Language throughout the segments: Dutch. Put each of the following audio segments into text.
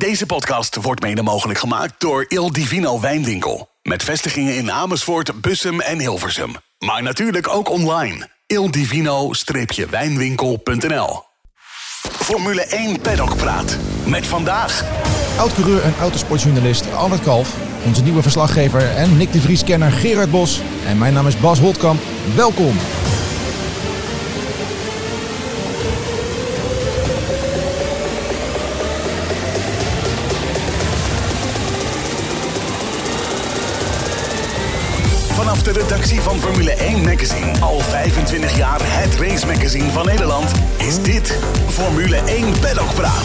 Deze podcast wordt mede mogelijk gemaakt door Il Divino Wijnwinkel. Met vestigingen in Amersfoort, Bussum en Hilversum. Maar natuurlijk ook online. ildivino-wijnwinkel.nl Formule 1 Paddock Praat. Met vandaag... Oud-coureur en autosportjournalist Albert Kalf. Onze nieuwe verslaggever en Nick de Vries-kenner Gerard Bos. En mijn naam is Bas Holtkamp. Welkom. Vanaf de redactie van Formule 1 Magazine, al 25 jaar het race magazine van Nederland, is dit Formule 1 Paddock Praat.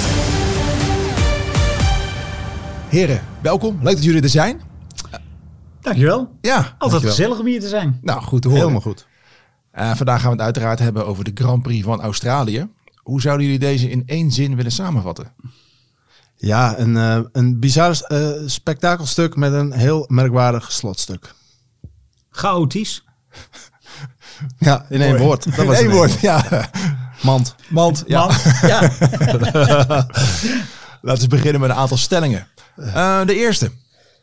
Heren, welkom. Leuk dat jullie er zijn. Dankjewel. Ja, Altijd dankjewel. gezellig om hier te zijn. Nou, goed te horen. Helemaal goed. Eh, vandaag gaan we het uiteraard hebben over de Grand Prix van Australië. Hoe zouden jullie deze in één zin willen samenvatten? Ja, een, eh, een bizar eh, spektakelstuk met een heel merkwaardig slotstuk. Chaotisch. Ja, in één Mooi. woord. Dat In was één het. woord, ja. Mand. Mand, ja. Laten we beginnen met een aantal stellingen. Eh, de eerste.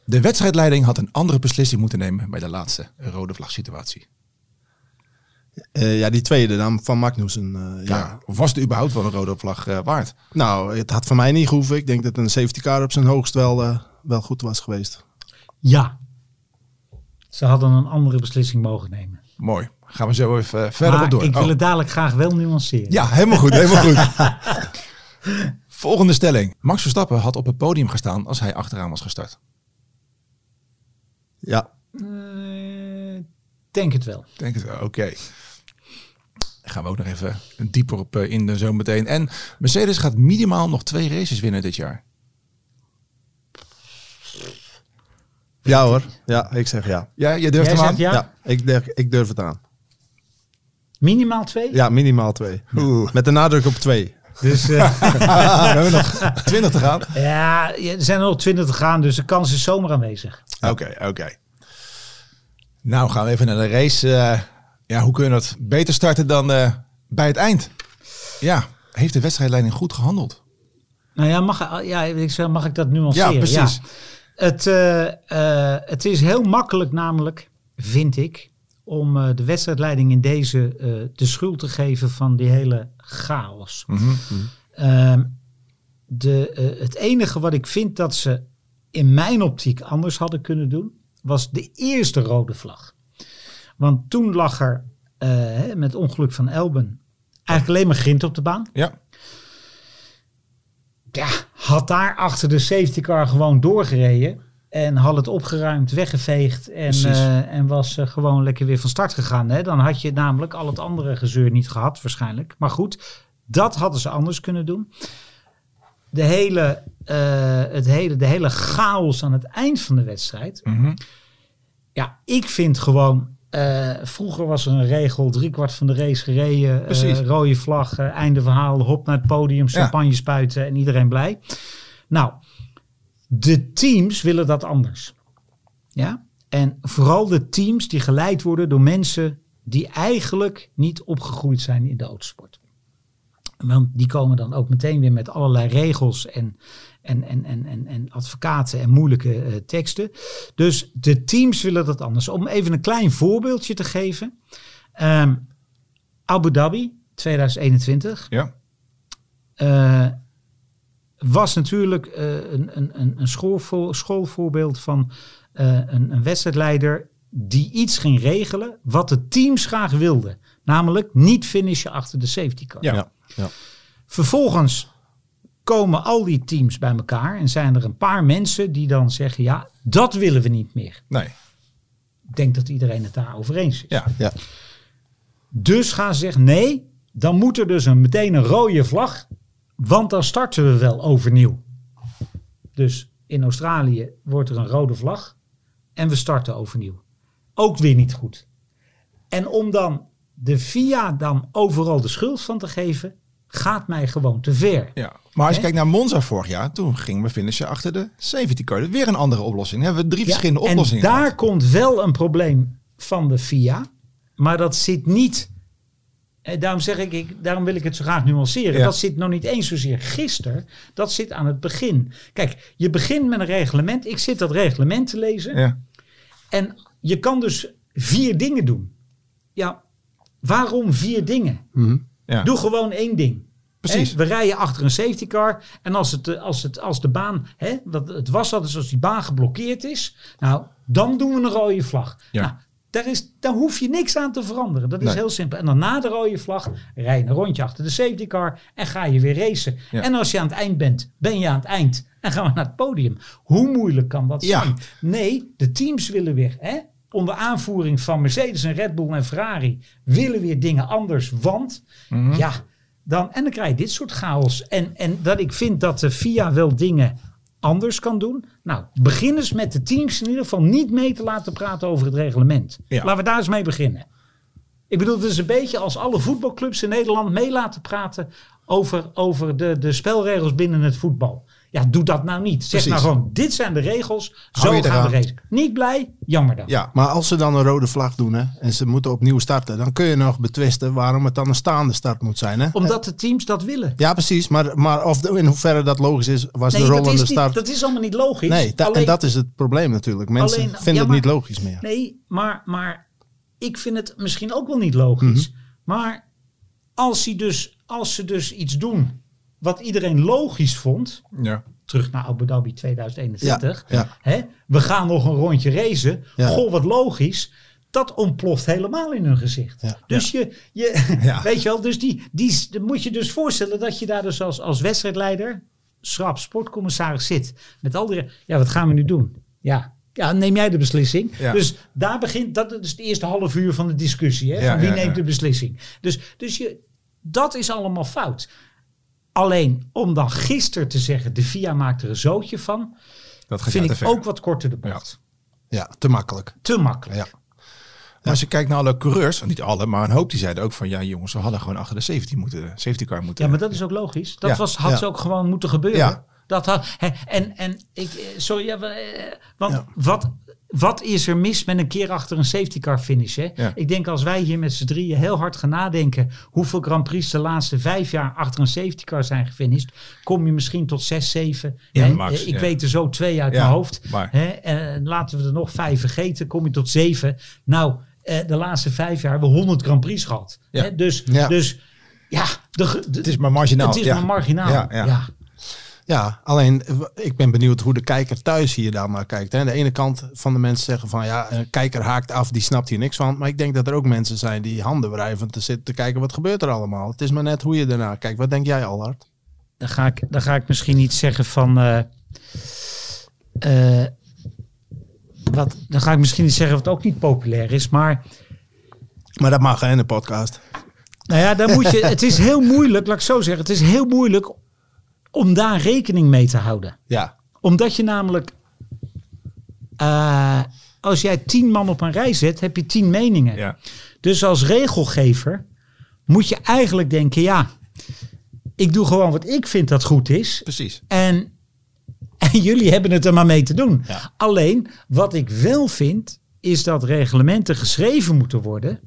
De wedstrijdleiding had een andere beslissing moeten nemen bij de laatste rode vlag situatie. Eh, ja, die tweede dan van Magnussen. eh, ja. Ja. Of was het überhaupt wel een rode vlag waard? Nou, het had voor mij niet gehoeven. Ik denk dat een safety car op zijn hoogst wel, eh, wel goed was geweest. ja. Ze hadden een andere beslissing mogen nemen. Mooi. Gaan we zo even eh, verder maar op door. ik wil Oh. het dadelijk graag wel nuanceren. Ja, helemaal goed, helemaal goed. Volgende stelling. Max Verstappen had op het podium gestaan als hij achteraan was gestart. Ja, Eh, denk het wel. Denk het wel, oké. Daar gaan we ook nog even dieper op eh, in de zo meteen. En Mercedes gaat minimaal nog twee races winnen dit jaar. Ja hoor. Ja, ik zeg ja. Ja, je durft Jij hem aan? ja? Ja, ik, durf, ik durf het aan. Minimaal twee? Ja, minimaal twee. Oeh. Met de nadruk op twee. Dus eh, we hebben nog 20 te gaan. ja, er zijn er nog twintig te gaan, dus de kans is zomaar aanwezig. Oké, oké. Nou, gaan we even naar de race. Eh, ja, hoe kun je dat beter starten dan eh, bij het eind? Ja, heeft de wedstrijdleiding goed gehandeld? Nou ja, mag, ja, ik zeg, mag ik dat nuanceren? Ja, precies. Het, eh, eh, het is heel makkelijk namelijk, vind ik, om eh, de wedstrijdleiding in deze de schuld te geven van die hele chaos. Mhm. Ehm, de, het enige wat ik vind dat ze in mijn optiek anders hadden kunnen doen, was de eerste rode vlag. Want toen lag er met ongeluk van Elben eigenlijk alleen maar grind op de baan Ja, ja, had daar achter de safety car gewoon doorgereden. En had het opgeruimd, weggeveegd. En, eh, en was eh, gewoon lekker weer van start gegaan. Hè? Dan had je namelijk al het andere gezeur niet gehad, waarschijnlijk. Maar goed, dat hadden ze anders kunnen doen. De hele, eh, het hele, de hele chaos aan het eind van de wedstrijd. Mhm. Ja, ik vind gewoon. Eh, vroeger was er een regel, driekwart van de race gereden. eh, rode vlag, eh, einde verhaal, hop naar het podium, champagne spuiten en iedereen blij. Nou, de teams willen dat anders. Ja? En vooral de teams die geleid worden door mensen die eigenlijk niet opgegroeid zijn in de autosport. Want die komen dan ook meteen weer met allerlei regels en, en, en, en, en, en advocaten en moeilijke eh, teksten. Dus de teams willen dat anders. Om even een klein voorbeeldje te geven. Ehm, Abu Dhabi 2021 ja. eh, was natuurlijk eh, een, een, een, een schoolvo- schoolvoorbeeld van eh, een, een wedstrijdleider die iets ging regelen wat de teams graag wilden. Namelijk niet finishen achter de safety car. Ja. Ja. ja. Vervolgens komen al die teams bij elkaar en zijn er een paar mensen die dan zeggen, ja, dat willen we niet meer. Nee. Ik denk dat iedereen het daarover eens is. Ja. Ja. Dus gaan ze zeggen, nee, dan moet er dus een, meteen een rode vlag, want dan starten we wel overnieuw. Dus in Australië wordt er een rode vlag en we starten overnieuw. Ook weer niet goed. En om dan de FIA dan overal de schuld van te geven, gaat mij gewoon te ver. Ja. Maar als je Hè? kijkt naar Monza vorig jaar, toen gingen we finishen achter de safety car. Weer een andere oplossing. Hebben we drie Ja, verschillende en oplossingen daar gehad. komt wel een probleem van de FIA, maar dat zit niet eh, daarom zeg ik, ik, daarom wil ik het zo graag nuanceren. Ja. Dat zit nog niet eens zozeer gisteren. Dat zit aan het begin. Kijk, je begint met een reglement. Ik zit dat reglement te lezen. Ja. En je kan dus vier dingen doen. Ja, waarom vier dingen? Ja. Doe gewoon één ding. Precies. Hè, we rijden achter een safety car. En als, het, eh, als, het, als de baan, hè, wat het was altijd als die baan geblokkeerd is. Nou, dan doen we een rode vlag. Ja. Nou, daar, is, daar hoef je niks aan te veranderen. Dat is Nee. heel simpel. En dan na de rode vlag rij je een rondje achter de safety car. En ga je weer racen. Ja. En als je aan het eind bent, ben je aan het eind. En gaan we naar het podium. Hoe moeilijk kan dat Ja. zijn? Nee, de teams willen weer. Hè? Onder aanvoering van Mercedes en Red Bull en Ferrari willen weer dingen anders. Want Mhm. ja, dan, en dan krijg je dit soort chaos. En, en dat ik vind dat de FIA wel dingen anders kan doen. Nou, begin eens met de teams in ieder geval niet mee te laten praten over het reglement. Ja. Laten we daar eens mee beginnen. Ik bedoel, het is een beetje als alle voetbalclubs in Nederland mee laten praten over, over de, de spelregels binnen het voetbal. Ja, doe dat nou niet. Zeg Precies. nou gewoon, dit zijn de regels, zo gaan we racen. Niet blij? Jammer dan. Ja. Maar als ze dan een rode vlag doen hè, en ze moeten opnieuw starten, dan kun je nog betwisten waarom het dan een staande start moet zijn. Hè? Omdat de teams dat willen. Ja, precies. Maar, maar of de- in hoeverre dat logisch is, was Nee, de dat rollende niet, start. dat is allemaal niet logisch. nee, da- en dat is het probleem natuurlijk. Mensen Alleen- vinden ja, het niet logisch meer. Nee, maar, maar ik vind het misschien ook wel niet logisch. Mhm. Maar als, hij dus, als ze dus iets doen wat iedereen logisch vond, Ja. terug naar Abu Dhabi 2021, Ja, ja. Hè, we gaan nog een rondje racen, goh wat logisch, dat ontploft helemaal in hun gezicht. Dus je, je weet je wel, dus die, die, moet je dus voorstellen dat je daar dus als, als wedstrijdleider, schrap sportcommissaris zit, met al die, ja wat gaan we nu doen? Ja, ja, neem jij de beslissing. Ja. Dus daar begint, dat is het eerste half uur van de discussie. Hè, Ja, van wie ja, neemt de beslissing? Dus, dus je, dat is allemaal fout. Alleen om dan gisteren te zeggen, de VIA maakt er een zootje van, Dat vind ik ver. ook wat korter de bocht. Ja, te makkelijk. Te makkelijk. Ja. Als je kijkt naar alle coureurs, niet alle, maar een hoop die zeiden ook van ja jongens, we hadden gewoon achter de safety, moeten, safety car moeten. Ja, maar dat is ook logisch. Dat was, had ze ook gewoon moeten gebeuren. Dat had, hè, en, en ik, eh, sorry, ja, eh, want Ja. wat, wat is er mis met een keer achter een safety car finish? Hè? Ja. Ik denk als wij hier met z'n drieën heel hard gaan nadenken hoeveel Grand Prix de laatste vijf jaar achter een safety car zijn gefinished, kom je misschien tot zes, zeven. Ja, max, ik ja. weet er zo twee uit mijn hoofd. maar- Hè? En laten we er nog vijf vergeten, kom je tot zeven. Nou, eh, de laatste vijf jaar hebben we 100 Grand Prix gehad. Hè? Dus, Ja. dus ja, de, Het is maar marginaal. het is ja. maar marginaal. Ja, ja. alleen eh, ik ben benieuwd hoe de kijker thuis hier dan naar kijkt. Hè. Aan de ene kant van de mensen zeggen van ja, een kijker haakt af, die snapt hier niks van. Maar ik denk dat er ook mensen zijn die handen wrijven te zitten te kijken wat gebeurt er allemaal. Het is maar net hoe je ernaar kijkt. Wat denk jij, Allard? Dan ga ik, dan ga ik misschien iets zeggen van. eh, eh, wat, dan ga ik misschien iets zeggen wat ook niet populair is. Maar Maar dat mag hè, in de podcast. nou ja, dan moet je, het is heel moeilijk, laat ik zo zeggen. Het is heel moeilijk om daar rekening mee te houden. Ja, Omdat je namelijk. eh, als jij tien man op een rij zet, heb je tien meningen. Ja. Dus als regelgever moet je eigenlijk denken: ja, ik doe gewoon wat ik vind dat goed is. Precies. En, en jullie hebben het er maar mee te doen. Ja. Alleen, wat ik wel vind, is dat reglementen geschreven moeten worden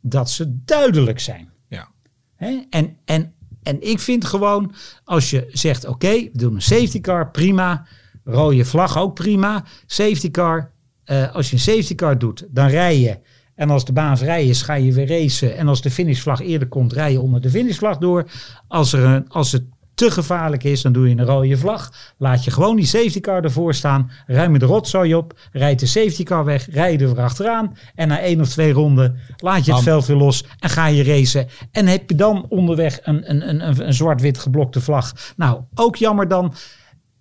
dat ze duidelijk zijn. Ja. Hè? En, en, en ik vind gewoon, als je zegt, oké, we doen een safety car, prima. Rode vlag ook prima. Safety car, eh, als je een safety car doet, dan rij je. En als de baan vrij is, ga je weer racen. En als de finishvlag eerder komt, rij je onder de finishvlag door. Als, er een, als het te gevaarlijk is, dan doe je een rode vlag. Laat je gewoon die safety car ervoor staan. Ruim je de rotzooi op. Rijd de safety car weg. Rij je er achteraan. En na één of twee ronden laat je het veld weer los. En ga je racen. En heb je dan onderweg een, een, een, een, een zwart-wit geblokte vlag. Nou, ook jammer dan.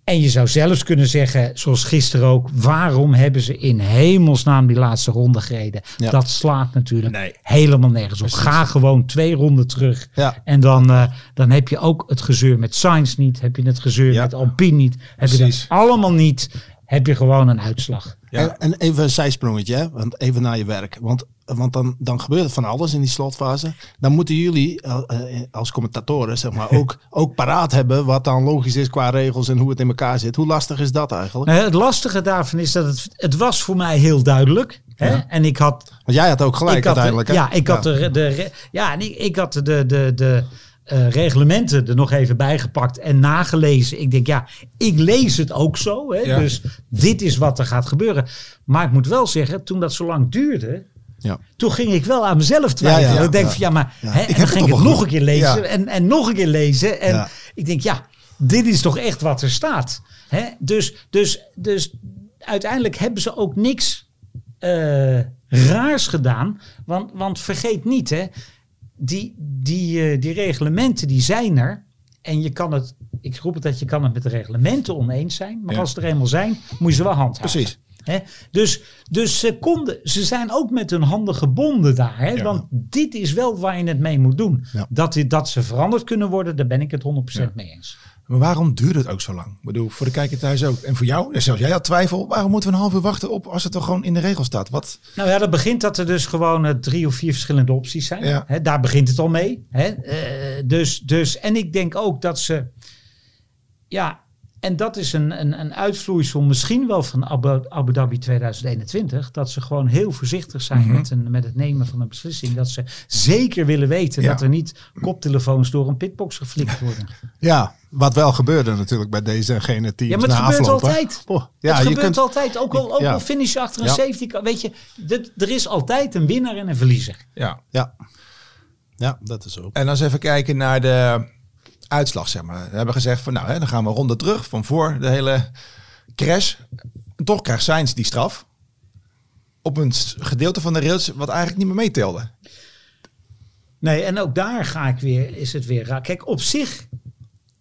En je zou zelfs kunnen zeggen, zoals gisteren ook, waarom hebben ze in hemelsnaam die laatste ronde gereden? Ja. Dat slaat natuurlijk Nee. helemaal nergens op. Ga gewoon twee ronden terug. Ja. En dan, eh, dan heb je ook het gezeur met Sainz niet. Heb je het gezeur Ja. met Alpine niet. Heb je dat allemaal niet. Heb je gewoon een uitslag. Ja. En, en even een zijsprongetje, hè? Want even naar je werk. Want, want dan, dan gebeurt er van alles in die slotfase. Dan moeten jullie eh, eh, als commentatoren zeg maar, ook, ook paraat hebben wat dan logisch is qua regels en hoe het in elkaar zit. Hoe lastig is dat eigenlijk? Nou, het lastige daarvan is dat het, het was voor mij heel duidelijk. Hè? Ja. En ik had Want jij had ook gelijk had uiteindelijk. hè? ja, ik had de, de, ja, en ik, ik had de, de, de eh, reglementen er nog even bij gepakt en nagelezen. Ik denk, ja, ik lees het ook zo. Hè? Ja. Dus dit is wat er gaat gebeuren. Maar ik moet wel zeggen, toen dat zo lang duurde, Ja. toen ging ik wel aan mezelf twijfelen. Ja, ja, ik denk ja. van, ja, maar Ja. hè, Ik dan het ging ik het nog een keer lezen Ja. en, en nog een keer lezen. En Ja. ik denk, ja, dit is toch echt wat er staat. Hè? Dus, dus, dus uiteindelijk hebben ze ook niks eh, raars gedaan. Want, want vergeet niet, hè, die, die, eh, die reglementen die zijn er. En je kan het, ik roep het dat je kan het met de reglementen oneens zijn. Maar Ja. als ze er eenmaal zijn, moet je ze wel handhaven. Precies. Hè? Dus, dus ze, konden, ze zijn ook met hun handen gebonden daar. Hè? Ja. Want dit is wel waar je het mee moet doen. Ja. Dat, dat ze veranderd kunnen worden, daar ben ik het 100% mee eens. Maar waarom duurt het ook zo lang? Ik bedoel, voor de kijker thuis ook. En voor jou, zelfs jij had twijfel. Waarom moeten we een half uur wachten op als het er gewoon in de regel staat? Wat? Nou ja, dat begint dat er dus gewoon eh, drie of vier verschillende opties zijn. Ja. Daar begint het al mee. Eh, dus, dus, en ik denk ook dat ze... Ja, en dat is een, een, een uitvloeisel misschien wel van Abu, Abu Dhabi 2021. Dat ze gewoon heel voorzichtig zijn Mhm. met, een, met het nemen van een beslissing. Dat ze zeker willen weten Ja. dat er niet koptelefoons door een pitbox geflikt worden. Ja, wat wel gebeurde natuurlijk bij deze en gene teams Ja, maar het na gebeurt afloop, altijd. Oh, ja, het je gebeurt kunt, altijd. Ook al, ook Ja. al finish je achter een Ja. safety car. Weet je, dit- er is altijd een winnaar en een verliezer. Ja. ja. ja, dat is ook. En als we even kijken naar de uitslag, zeg maar. We hebben gezegd van, nou, hè, dan gaan we ronde terug van voor de hele crash. En toch krijgt Sainz die straf. Op een gedeelte van de rails wat eigenlijk niet meer meetelde. Nee, en ook daar ga ik weer, is het weer raar. Kijk, op zich,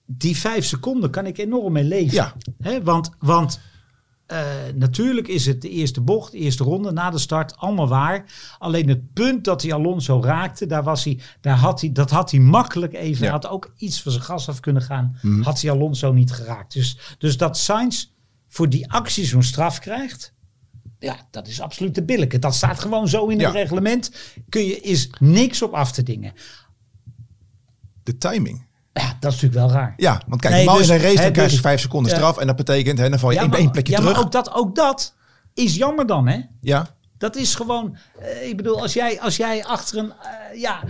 die vijf seconden kan ik enorm mee leven. Ja. Hè, want want eh, natuurlijk is het de eerste bocht, de eerste ronde na de start, allemaal waar. Alleen het punt dat hij Alonso raakte, daar was hij, daar had hij, dat had hij makkelijk even, Ja. had ook iets van zijn gas af kunnen gaan, had hij Alonso niet geraakt. Dus, dus dat Sainz voor die actie zo'n straf krijgt, ja, dat is absoluut te billijke. Dat staat gewoon zo in Ja. het reglement. Kun je, is niks op af te dingen. De timing. Ja, dat is natuurlijk wel raar. Ja, want kijk, normaal dus- in een race dan krijg je dus- vijf seconden ja. straf. En dat betekent, hè, dan val je één, plekje ja, terug. maar ook dat, ook dat is jammer dan, hè? Ja, Dat is gewoon, eh, ik bedoel, als jij, als jij achter een, eh, ja,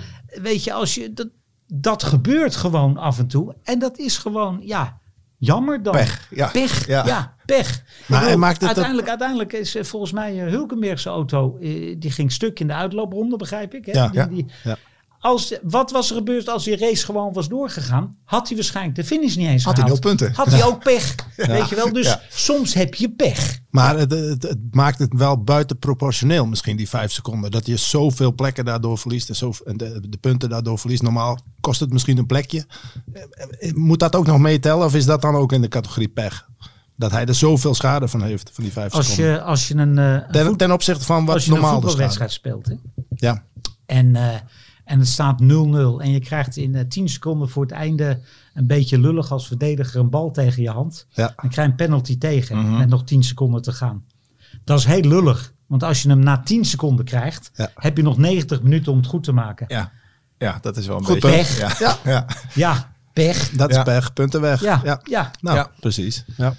weet je, als je, dat, dat gebeurt gewoon af en toe. En dat is gewoon, ja, jammer dan. Pech, ja. Pech, Ja. ja, pech. Maar bedoel, hij maakt het uiteindelijk, uiteindelijk is eh, volgens mij Hulkenbergse auto, die ging stuk in de uitloopronde, begrijp ik. Hè? Ja, die, ja, die, ja. Als, wat was er gebeurd als die race gewoon was doorgegaan? Had hij waarschijnlijk de finish niet eens Had hij gehaald. nul punten. Had hij ook pech. Weet je wel? Dus Ja. soms heb je pech. Maar het, het, het maakt het wel buitenproportioneel misschien, die vijf seconden. Dat je zoveel plekken daardoor verliest en, zo, en de, de punten daardoor verliest. Normaal kost het misschien een plekje. Moet dat ook nog meetellen of is dat dan ook in de categorie pech? Dat hij er zoveel schade van heeft, van die vijf Als seconden. je, als je een, eh, een ten, opzichte van wat als je een normaal schade. voetbalwedstrijd speelt. Hè? Ja, En, eh, en het staat 0-0. En je krijgt in eh, 10 seconden voor het einde een beetje lullig als verdediger een bal tegen je hand. ja. Dan krijg je een penalty tegen Mhm. met nog 10 seconden te gaan. Dat is heel lullig. Want als je hem na 10 seconden krijgt, Ja. heb je nog 90 minuten om het goed te maken. ja. Ja, dat is wel een Goed beetje... punt. Ja. Ja. Ja. Ja, pech. dat is Ja. pech. Punten weg. Ja, ja. ja. Nou, Ja. precies. Ja.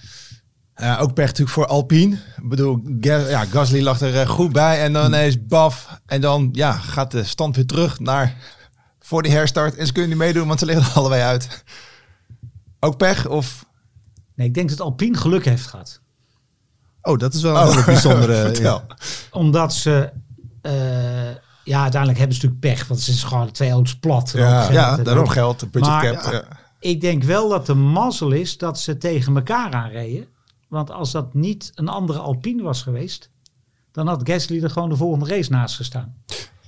Ja, ook pech natuurlijk voor Alpine. Ik bedoel, ja, Gasly lag er eh, goed bij en dan ineens baf. En dan ja, gaat de stand weer terug naar voor die herstart. En ze kunnen niet meedoen, want ze liggen er allebei uit. Ook pech of... Nee, ik denk dat Alpine geluk heeft gehad. Oh, dat is wel een hele bijzondere... Vertel. Omdat ze... eh, ja, uiteindelijk hebben ze natuurlijk pech. Want ze is gewoon twee auto's plat. en Ja, ja, Daarom ook- geld, de budget Maar- cap. ja. Ik denk wel dat de mazzel is dat ze tegen elkaar aanreden. Want als dat niet een andere Alpine was geweest, dan had Gasly er gewoon de volgende race naast gestaan.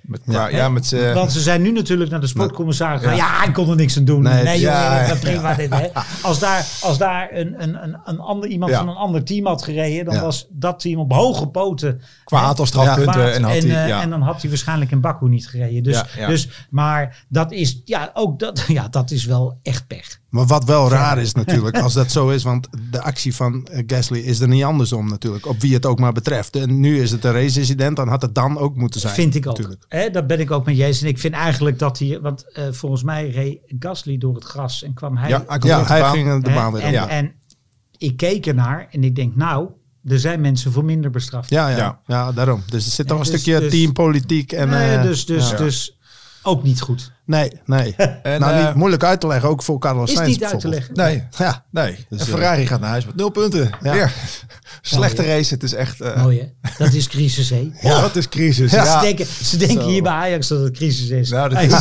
Met, ja, ja, met z'n... Want ze zijn nu natuurlijk naar de sportcommissaris gegaan. Ja. Ja, hij kon er niks aan doen. Nee, Nee, ja, jongen, ja. dat prima dit. Hè. Als daar, als daar een, een, een, een ander, iemand Ja. van een ander team had gereden, dan Ja. was dat team op hoge poten. Qua hè, aantal strafpunten en had en, hij... eh, ja. en dan had hij waarschijnlijk in Baku niet gereden. Dus, Ja, ja. dus maar dat is, ja, ook dat, ja, dat is wel echt pech. Maar wat wel raar is natuurlijk, als dat zo is, want de actie van Gasly is er niet andersom natuurlijk, op wie het ook maar betreft. En nu is het een race-incident, dan had het dan ook moeten zijn. Vind ik ook. Natuurlijk. Hè, daar ben ik ook met je eens. En ik vind eigenlijk dat hij, want eh, volgens mij reed Gasly door het gras en kwam hij. Ja, hij ging de baan weer en, en ik keek ernaar en ik denk, nou, Er zijn mensen voor minder bestraft. Ja, ja, Ja. ja. daarom. Dus er zit toch een dus- stukje dus- teampolitiek. En, nee, eh, dus, dus, ja. dus ook niet goed. Nee, nee. En, nou, eh, niet moeilijk uit te leggen, ook voor Carlos Is Sainz niet uit te leggen. Nee, Ja, nee. Dus, en eh, Ferrari gaat naar huis met nul punten. Ja. Weer. Slechte Oh, race. Het is echt... eh, Mooi hè? Dat is crisis hè? ja, dat is crisis. Ja. Ja. Ze denken, ze denken Zo. hier bij Ajax dat het crisis is. Nou, dat is,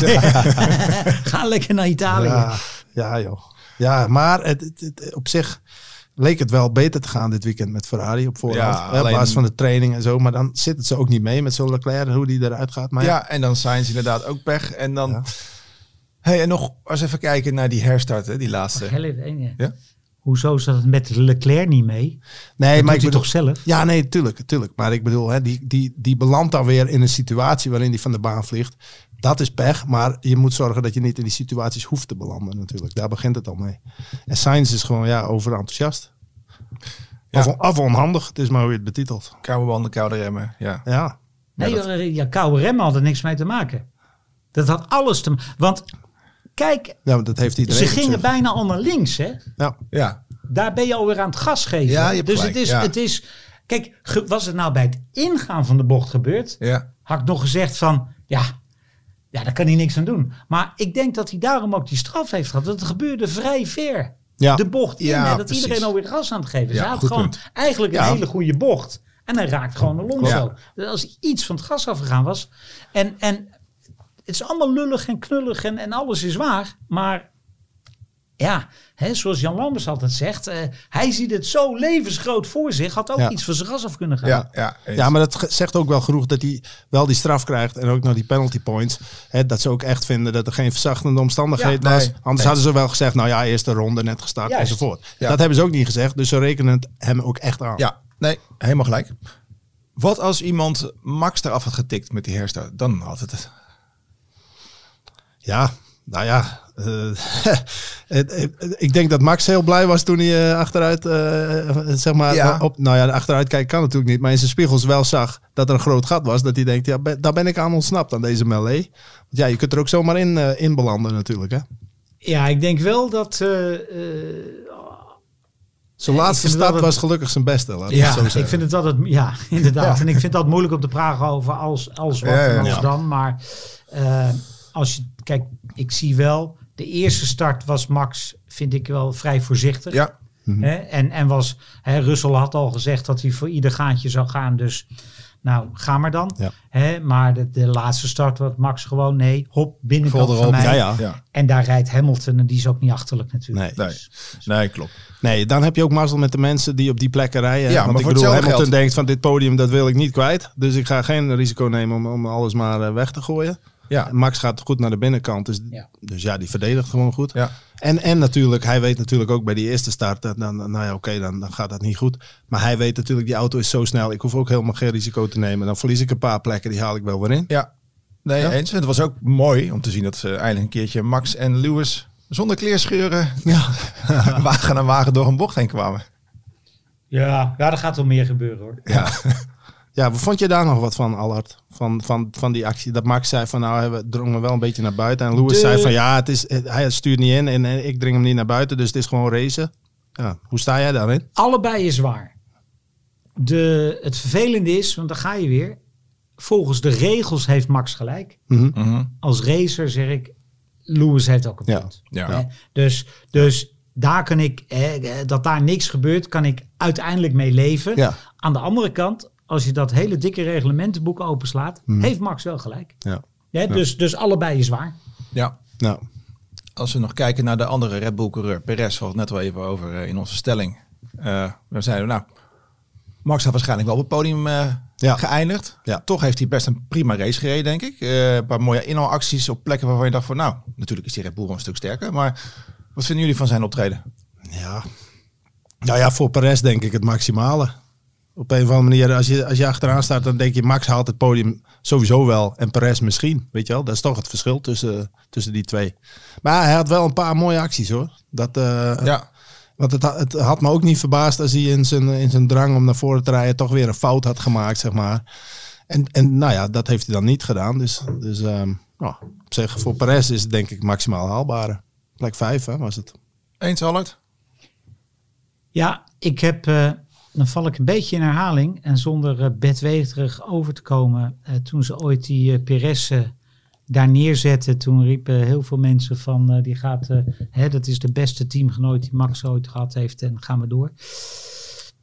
Ga lekker naar Italië. ja, ja, joh. Ja, maar het, het- het- op zich leek het wel beter te gaan dit weekend met Ferrari op voorhand. Ja, hè, op basis van de training en zo. Maar dan zit het ze ook niet mee met zo'n Leclerc, hoe die eruit gaat. Maar ja, ja, en dan Sainz inderdaad ook pech. En dan... Ja. Hey, en nog eens even kijken naar die herstart, hè, die laatste. Heel even. Ja? Hoezo zat het met Leclerc niet mee? nee, dat maar doet ik hij bedoel, toch zelf? Ja, nee, tuurlijk, tuurlijk. Maar ik bedoel, hè, die, die, die belandt dan weer in een situatie waarin die van de baan vliegt. Dat is pech, maar je moet zorgen dat je niet in die situaties hoeft te belanden natuurlijk. Daar begint het al mee. En Sainz is gewoon ja, overenthousiast. Ja. Of, of onhandig, het is maar hoe je het betitelt. Koude banden, koude remmen. Ja. Ja, Nee, dat- ja, koude remmen had er niks mee te maken. Dat had alles te maken. Want kijk, ja dat heeft iedereen. ze gingen natuurlijk. bijna al naar links. Hè? Ja, ja. Daar ben je alweer aan het gas geven. Ja, je hebt dus gelijk, het is, ja. het is. Kijk, was het nou bij het ingaan van de bocht gebeurd, Ja. had ik nog gezegd van ja, ja, daar kan hij niks aan doen. Maar ik denk dat hij daarom ook die straf heeft gehad. Dat het gebeurde vrij ver. ja. De bocht in, Ja, hè, dat precies. iedereen alweer gas aan het geven. Ja, hij had gewoon punt. eigenlijk een Ja. hele goede bocht. En hij raakt gewoon Alonso. Ja. Dus als hij iets van het gas afgegaan was. En, en het is allemaal lullig en knullig en, en alles is waar. Maar ja, hè, zoals Jan Lambers altijd zegt. eh, hij ziet het zo levensgroot voor zich. Had ook Ja. iets van zijn gas af kunnen gaan. Ja, ja, ja, maar dat zegt ook wel genoeg dat hij wel die straf krijgt. En ook nog die penalty points. Hè, dat ze ook echt vinden dat er geen verzachtende omstandigheid Ja, was. nee. Anders Nee. hadden ze wel gezegd, nou ja, eerste ronde net gestart Juist. enzovoort. Ja. Dat hebben ze ook niet gezegd. Dus ze rekenen het hem ook echt aan. Ja, nee, helemaal gelijk. Wat als iemand Max eraf had getikt met die herstart? Dan had het het. Ja, nou ja. eh, ik denk dat Max heel blij was toen hij eh, achteruit, eh, zeg maar, Ja. op, nou ja, achteruit kijken kan natuurlijk niet, maar in zijn spiegels wel zag dat er een groot gat was. Dat hij denkt, ja, ben- daar ben ik aan ontsnapt aan deze melee. Want ja, je kunt er ook zomaar in, in belanden natuurlijk, hè. Ja, ik denk wel dat. eh, eh, Zijn laatste dat- was gelukkig zijn beste, laat Ja, zo ik vind het altijd, ja, inderdaad. En ik vind dat moeilijk om te praten over als, als wat Ja, ja, en als ja. dan. Maar eh, als je, kijk, ik zie wel, de eerste start was Max, vind ik wel vrij voorzichtig. Ja, Hè? En, en was, hè, Russell had al gezegd dat hij voor ieder gaatje zou gaan. Dus nou, ga maar dan. Ja. Hè? Maar de, de laatste start was Max gewoon, nee, hop, binnenkant van mij. Ja, ja. ja. En daar rijdt Hamilton en die is ook niet achterlijk natuurlijk. Nee. Nee, nee, klopt. Nee, dan heb je ook mazzel met de mensen die op die plekken rijden. Ja, Want maar ik voor bedoel, Hamilton geld- denkt van dit podium, dat wil ik niet kwijt. Dus ik ga geen risico nemen om, om alles maar eh, weg te gooien. Ja, Max gaat goed naar de binnenkant. Dus Ja. dus ja, die verdedigt gewoon goed. ja. En, en natuurlijk, hij weet natuurlijk ook bij die eerste start, dat, dan, nou ja, oké, dan, dan gaat dat niet goed. Maar hij weet natuurlijk, die auto is zo snel, ik hoef ook helemaal geen risico te nemen. Dan verlies ik een paar plekken, die haal ik wel weer in. ja. Nee, Ja. eens. Het was ook mooi om te zien dat ze eindelijk een keertje Max en Lewis zonder kleerscheuren Ja. wagen aan wagen door een bocht heen kwamen. Ja, ja, er gaat wel meer gebeuren hoor. Ja, Ja, vond je daar nog wat van, Allard? Van, van, van die actie? Dat Max zei van, nou, we drongen wel een beetje naar buiten. En Lewis De- zei van, ja, het is, hij stuurt niet in en eh, ik dring hem niet naar buiten. Dus het is gewoon racen. Ja, hoe sta jij daarin? Allebei is waar. De, het vervelende is, want dan ga je weer. Volgens de regels heeft Max gelijk. Mhm. Mhm. Als racer zeg ik, Lewis heeft ook een Ja. punt. ja. Hè? Dus, dus daar kan ik, eh, dat daar niks gebeurt, kan ik uiteindelijk mee leven. Ja. Aan de andere kant, als je dat hele dikke reglementenboek openslaat, heeft Max wel gelijk. Ja. Ja, Dus, dus allebei is waar. ja. Nou, Als we nog kijken naar de andere Red Bull coureur, Perez, we het net wel even over eh, in onze stelling. Eh we zeiden, nou, Max had waarschijnlijk wel op het podium eh, Ja. geëindigd. Ja. Toch heeft hij best een prima race gereden, denk ik. Eh, een paar mooie inhaalacties op plekken waarvan je dacht van, nou, natuurlijk is die Red Bull een stuk sterker. Maar wat vinden jullie van zijn optreden? ja. Nou ja, voor Perez denk ik het maximale. Op een of andere manier, als je, als je achteraan staat, dan denk je Max haalt het podium sowieso wel. En Perez misschien, weet je wel. Dat is toch het verschil tussen, tussen die twee. Maar hij had wel een paar mooie acties hoor. Dat, eh, Ja, Want het, het had me ook niet verbaasd als hij in zijn, in zijn drang om naar voren te rijden toch weer een fout had gemaakt, zeg maar. En, en nou ja, dat heeft hij dan niet gedaan. Dus, dus ehm, nou, op zich voor Perez is het denk ik maximaal haalbare. Plek 5 hè, was het. eens Allard? Ja, ik heb, eh, dan val ik een beetje in herhaling. En zonder uh, bedweterig over te komen. Uh, toen ze ooit die uh, Perez daar neerzetten. Toen riepen heel veel mensen van die gaat, hè, dat is de beste teamgenoot die Max ooit gehad heeft en gaan we door.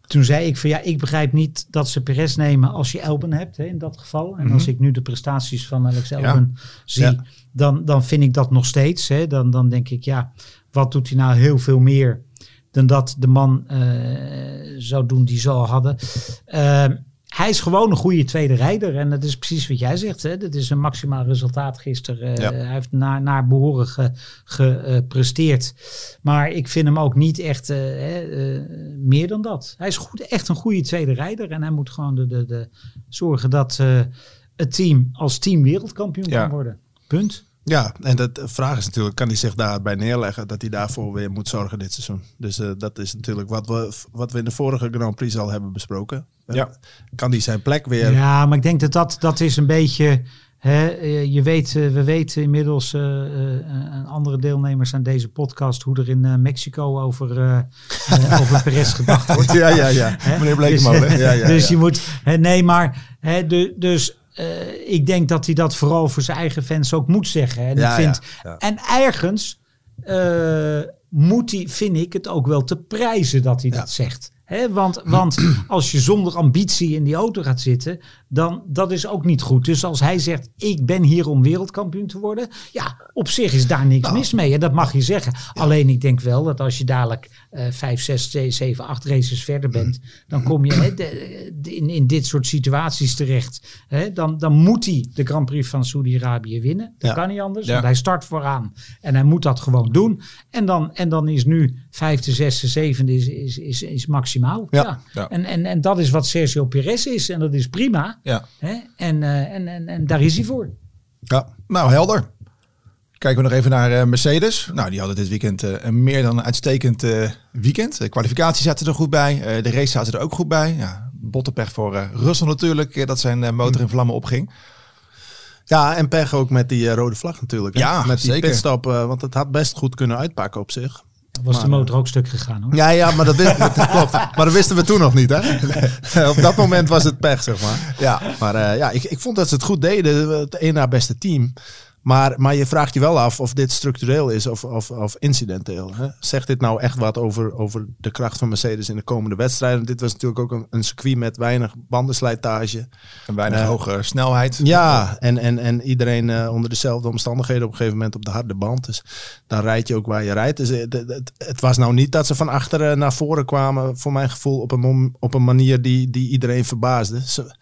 Toen zei ik van ja, ik begrijp niet dat ze Perez nemen als je Elben hebt hè, in dat geval. En mm -hmm. als ik nu de prestaties van Alex Elben ja. zie, ja. Dan, dan vind ik dat nog steeds. Hè. Dan, dan denk ik ja, wat doet hij nou heel veel meer dan dat de man uh, zou doen die ze al hadden. Uh, hij is gewoon een goede tweede rijder. En dat is precies wat jij zegt. Hè? Dat is een maximaal resultaat gisteren. Ja. Hij heeft naar, naar behoren gepresteerd. Ge, maar ik vind hem ook niet echt uh, meer dan dat. Hij is goed, echt een goede tweede rijder. En hij moet gewoon de, de, de zorgen dat het team als team wereldkampioen ja. kan worden. Punt. Ja, en de vraag is natuurlijk, kan hij zich daarbij neerleggen dat hij daarvoor weer moet zorgen dit seizoen? Dus uh, dat is natuurlijk wat we, wat we in de vorige Grand Prix al hebben besproken. Ja. Kan hij zijn plek weer... Ja, maar ik denk dat dat, dat is een beetje... Hè, je weet, we weten inmiddels, uh, uh, andere deelnemers aan deze podcast, hoe er in Mexico over, over Perez gedacht wordt. ja, ja, ja. Hè? Meneer Blekemolen. Dus, ja, ja, dus ja. je moet, hè, nee, maar hè, de, dus uh, ik denk dat hij dat vooral voor zijn eigen fans ook moet zeggen. En, Ja, ik vind, ja, ja. en ergens uh, moet hij, vind ik het ook wel te prijzen dat hij dat zegt. Hè, want, want als je zonder ambitie in die auto gaat zitten, dan dat is ook niet goed. Dus als hij zegt, ik ben hier om wereldkampioen te worden. Ja, op zich is daar niks Nou. mis mee. En dat mag je zeggen. Alleen ik denk wel dat als je dadelijk eh vijf, zes, zeven, acht races verder bent. Dan kom je hè, de- de- in, in dit soort situaties terecht. Dan, dan moet hij de Grand Prix van Saudi-Arabië winnen. Dat Ja. kan niet anders. Ja. Want hij start vooraan. En hij moet dat gewoon doen. En dan, en dan is nu vijfde, zesde, zevende is, is, is, is maximaal. Ja. Ja. En, en, en dat is wat Sergio Perez is. En dat is prima. Ja. Hè? En, eh, en, en, en daar is hij voor. Ja, nou helder. Kijken we nog even naar eh, Mercedes. Nou, die hadden dit weekend eh, een meer dan uitstekend eh, weekend. De kwalificatie zaten er goed bij. Eh, de race zaten er ook goed bij. Ja, bottenpech voor Russell natuurlijk, dat zijn motor in vlammen opging. Ja, en pech ook met die rode vlag natuurlijk. Hè? Ja, met die zeker. pitstop, eh, want het had best goed kunnen uitpakken op zich. Was de motor ook stuk gegaan hoor. Ja, ja, maar dat, wist, dat klopt. Maar dat wisten we toen nog niet, hè? op dat moment was het pech, zeg maar. Ja, Maar eh, ja, ik, ik vond dat ze het goed deden. Het één na beste team. Maar, maar je vraagt je wel af of dit structureel is of, of, of incidenteel. Hè? Zegt dit nou echt wat over, over de kracht van Mercedes in de komende wedstrijden? Dit was natuurlijk ook een, een circuit met weinig bandenslijtage. een weinig Eh, hoge snelheid. Ja, en, en, en iedereen eh, onder dezelfde omstandigheden op een gegeven moment op de harde band. Dus dan rijd je ook waar je rijdt. Dus het, het, het was nou niet dat ze van achteren naar voren kwamen, voor mijn gevoel, op een, op een manier die, die iedereen verbaasde. Ze,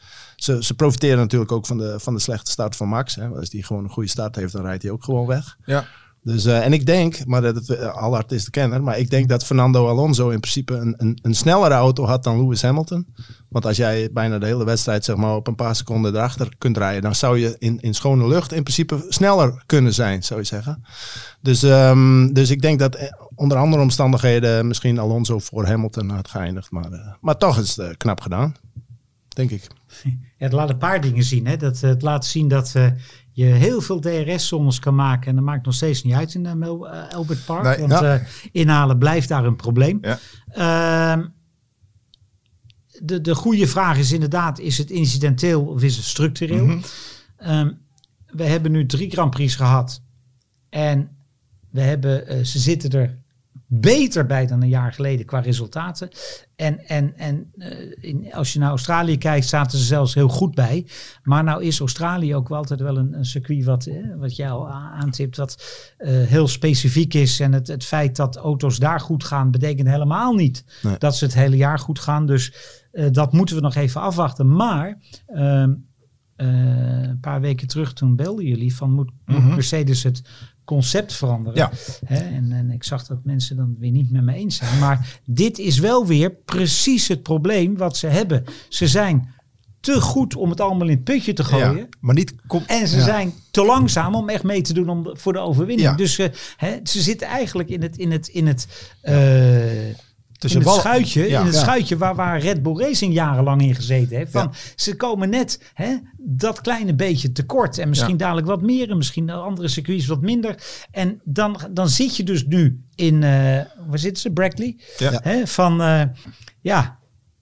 ze, ze profiteren natuurlijk ook van de, van de slechte start van Max. Hè. Als die gewoon een goede start heeft, dan rijdt hij ook gewoon weg. Ja. Dus, eh, en ik denk, maar dat, Allard is de kenner, maar ik denk dat Fernando Alonso in principe een, een, een snellere auto had dan Lewis Hamilton. Want als jij bijna de hele wedstrijd zeg maar, op een paar seconden erachter kunt rijden, dan zou je in, in schone lucht in principe sneller kunnen zijn, zou je zeggen. Dus, ehm, dus ik denk dat eh, onder andere omstandigheden misschien Alonso voor Hamilton had geëindigd. Maar, maar toch is het knap gedaan, denk ik. Het laat een paar dingen zien. Hè. Dat, eh, het laat zien dat eh, je heel veel DRS-zones kan maken. En dat maakt nog steeds niet uit in eh, Albert Park. Nee, want inhalen blijft daar een probleem. Ja. Ehm, de, de goede vraag is inderdaad, is het incidenteel of is het structureel? Mhm. Ehm, we hebben nu drie Grand Prix gehad. En we hebben, ze zitten er beter bij dan een jaar geleden qua resultaten. En, en, en eh, in, als je naar Australië kijkt, zaten ze zelfs heel goed bij. Maar nou is Australië ook wel altijd wel een, een circuit wat, eh, wat jij al aantipt, wat eh, heel specifiek is. En het, het feit dat auto's daar goed gaan, betekent helemaal niet Nee. dat ze het hele jaar goed gaan. Dus eh, dat moeten we nog even afwachten. Maar ehm, eh, een paar weken terug, toen belden jullie van moet, moet Mhm. Mercedes het concept veranderen. Ja. Hè, en, en ik zag dat mensen dan weer niet met me eens zijn. Maar dit is wel weer precies het probleem wat ze hebben. Ze zijn te goed om het allemaal in het putje te gooien. Ja, maar niet... En ze Ja. zijn te langzaam om echt mee te doen om voor de overwinning. Dus eh, hè, ze zitten eigenlijk in het, in het, in het, eh, tussen in het schuitje, Ja. in het Ja. schuitje waar, waar Red Bull Racing jarenlang in gezeten heeft. Van, Ze komen net hè, dat kleine beetje tekort. En misschien dadelijk wat meer. En misschien de andere circuits wat minder. En dan, dan zit je dus nu in, eh, waar zitten ze? Brackley? Hè, van, eh, ja,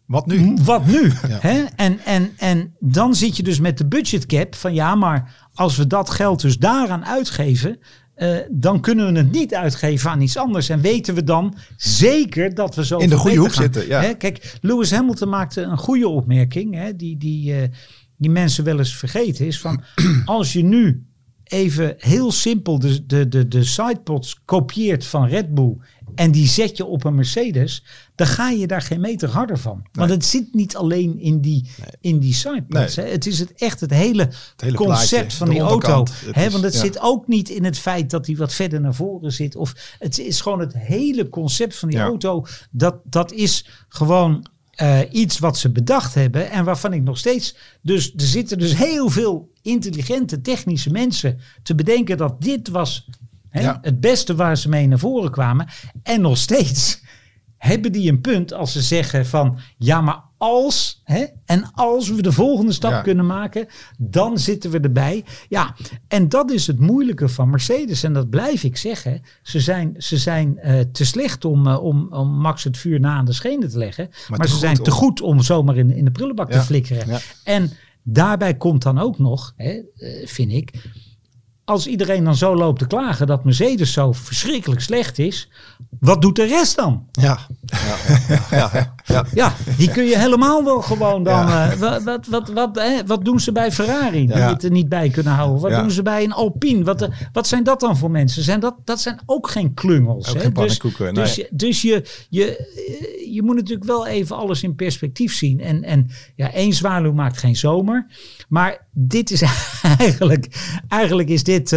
Wat nu? Wat nu? Hè? En, en, en dan zit je dus met de budgetcap van ja, maar als we dat geld dus daaraan uitgeven, eh, dan kunnen we het niet uitgeven aan iets anders. En weten we dan zeker dat we zo In de goede hoek gaan. zitten, ja. Hè? Kijk, Lewis Hamilton maakte een goede opmerking, hè, die, die, eh, die mensen wel eens vergeten is. Van als je nu even heel simpel de, de, de, de sidepods kopieert van Red Bull en die zet je op een Mercedes, dan ga je daar geen meter harder van. Want het zit niet alleen in die, in die sidepods. Nee. Het is het echt het hele, hele concept plaatje, van die auto. Het Hè, want het ja. zit ook niet in het feit dat hij wat verder naar voren zit. Of het is gewoon het hele concept van die Ja. auto. Dat, dat is gewoon eh, iets wat ze bedacht hebben. En waarvan ik nog steeds. Dus er zitten dus heel veel intelligente technische mensen te bedenken dat dit was hè, Ja. het beste waar ze mee naar voren kwamen. En nog steeds hebben die een punt als ze zeggen van ja, maar als hè, en als we de volgende stap Ja. kunnen maken, dan zitten we erbij. Ja, en dat is het moeilijke van Mercedes en dat blijf ik zeggen. Ze zijn, ze zijn eh, te slecht om, eh, om, om Max het vuur na aan de schenen te leggen, maar, ze zijn te goed om zomaar in, in de prullenbak te flikkeren. Ja. En daarbij komt dan ook nog, hè, eh, vind ik, als iedereen dan zo loopt te klagen dat Mercedes zo verschrikkelijk slecht is, wat doet de rest dan? Ja, Ja, ja. Ja, die kun je helemaal wel gewoon dan. Eh, wat, wat, wat, wat, hè, wat doen ze bij Ferrari? Die het er niet bij kunnen houden. Wat doen ze bij een Alpine? Wat, eh, wat zijn dat dan voor mensen? Zijn dat, dat zijn ook geen klungels. Ook hè? geen dus dus, dus je, je, eh, je moet natuurlijk wel even alles in perspectief zien. En, en ja, één zwaluw maakt geen zomer. Maar dit is eigenlijk. Eigenlijk is dit.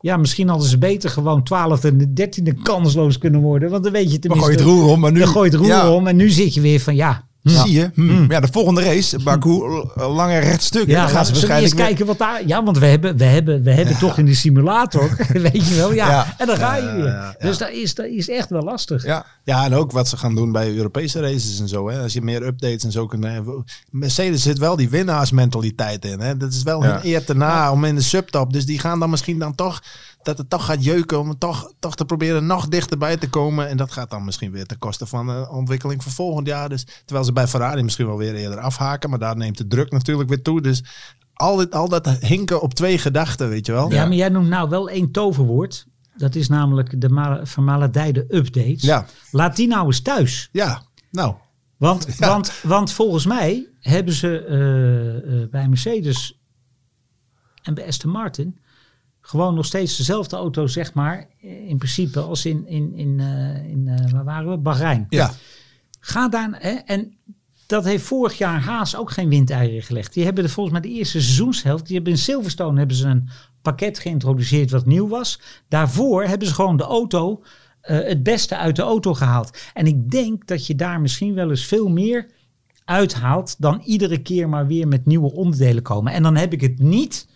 Ja, misschien hadden ze beter gewoon 12e en 13e kansloos kunnen worden. Want dan weet je Dan tenminste. gooi je het roer om, maar nu... Dan gooi je het roer ja, om en nu zit je weer van ja. Zie je? Hm. Ja, de volgende race, Baku, lange rechtstuk. Ja, dan gaan ze zullen we waarschijnlijk eens kijken wat daar... Ja, want we hebben, we hebben, we hebben toch in de simulator, weet je wel. Ja, Ja. en dan ga je Ja, weer. ja, ja. Dus dat is, dat is echt wel lastig. Ja, Ja, en ook wat ze gaan doen bij Europese races en zo. Hè. Als je meer updates en zo kunt hebben. Mercedes zit wel die winnaarsmentaliteit in. Hè. Dat is wel Ja. hun eer te na om in de subtop. Dus die gaan dan misschien dan toch, dat het toch gaat jeuken om toch, toch te proberen nog dichterbij te komen. En dat gaat dan misschien weer ten koste van de ontwikkeling voor volgend jaar. Dus, terwijl ze bij Ferrari misschien wel weer eerder afhaken. Maar daar neemt de druk natuurlijk weer toe. Dus al, dit, al dat hinken op twee gedachten, weet je wel. Ja, maar jij noemt nou wel één toverwoord. Dat is namelijk de ma- vermaledijde updates. Ja. Laat die nou eens thuis. Ja, nou. Want, want, want volgens mij hebben ze eh, eh, bij Mercedes en bij Aston Martin gewoon nog steeds dezelfde auto, zeg maar, eh, in principe als in, in, in, eh, in eh, waar waren we? Bahrein. Ja. Ga daar, hè, en dat heeft vorig jaar Haas ook geen windeieren gelegd. Die hebben de, volgens mij de eerste seizoenshelft, die hebben in Silverstone hebben ze een pakket geïntroduceerd wat nieuw was. Daarvoor hebben ze gewoon de auto, het beste uit de auto gehaald. En ik denk dat je daar misschien wel eens veel meer uithaalt dan iedere keer maar weer met nieuwe onderdelen komen. En dan heb ik het niet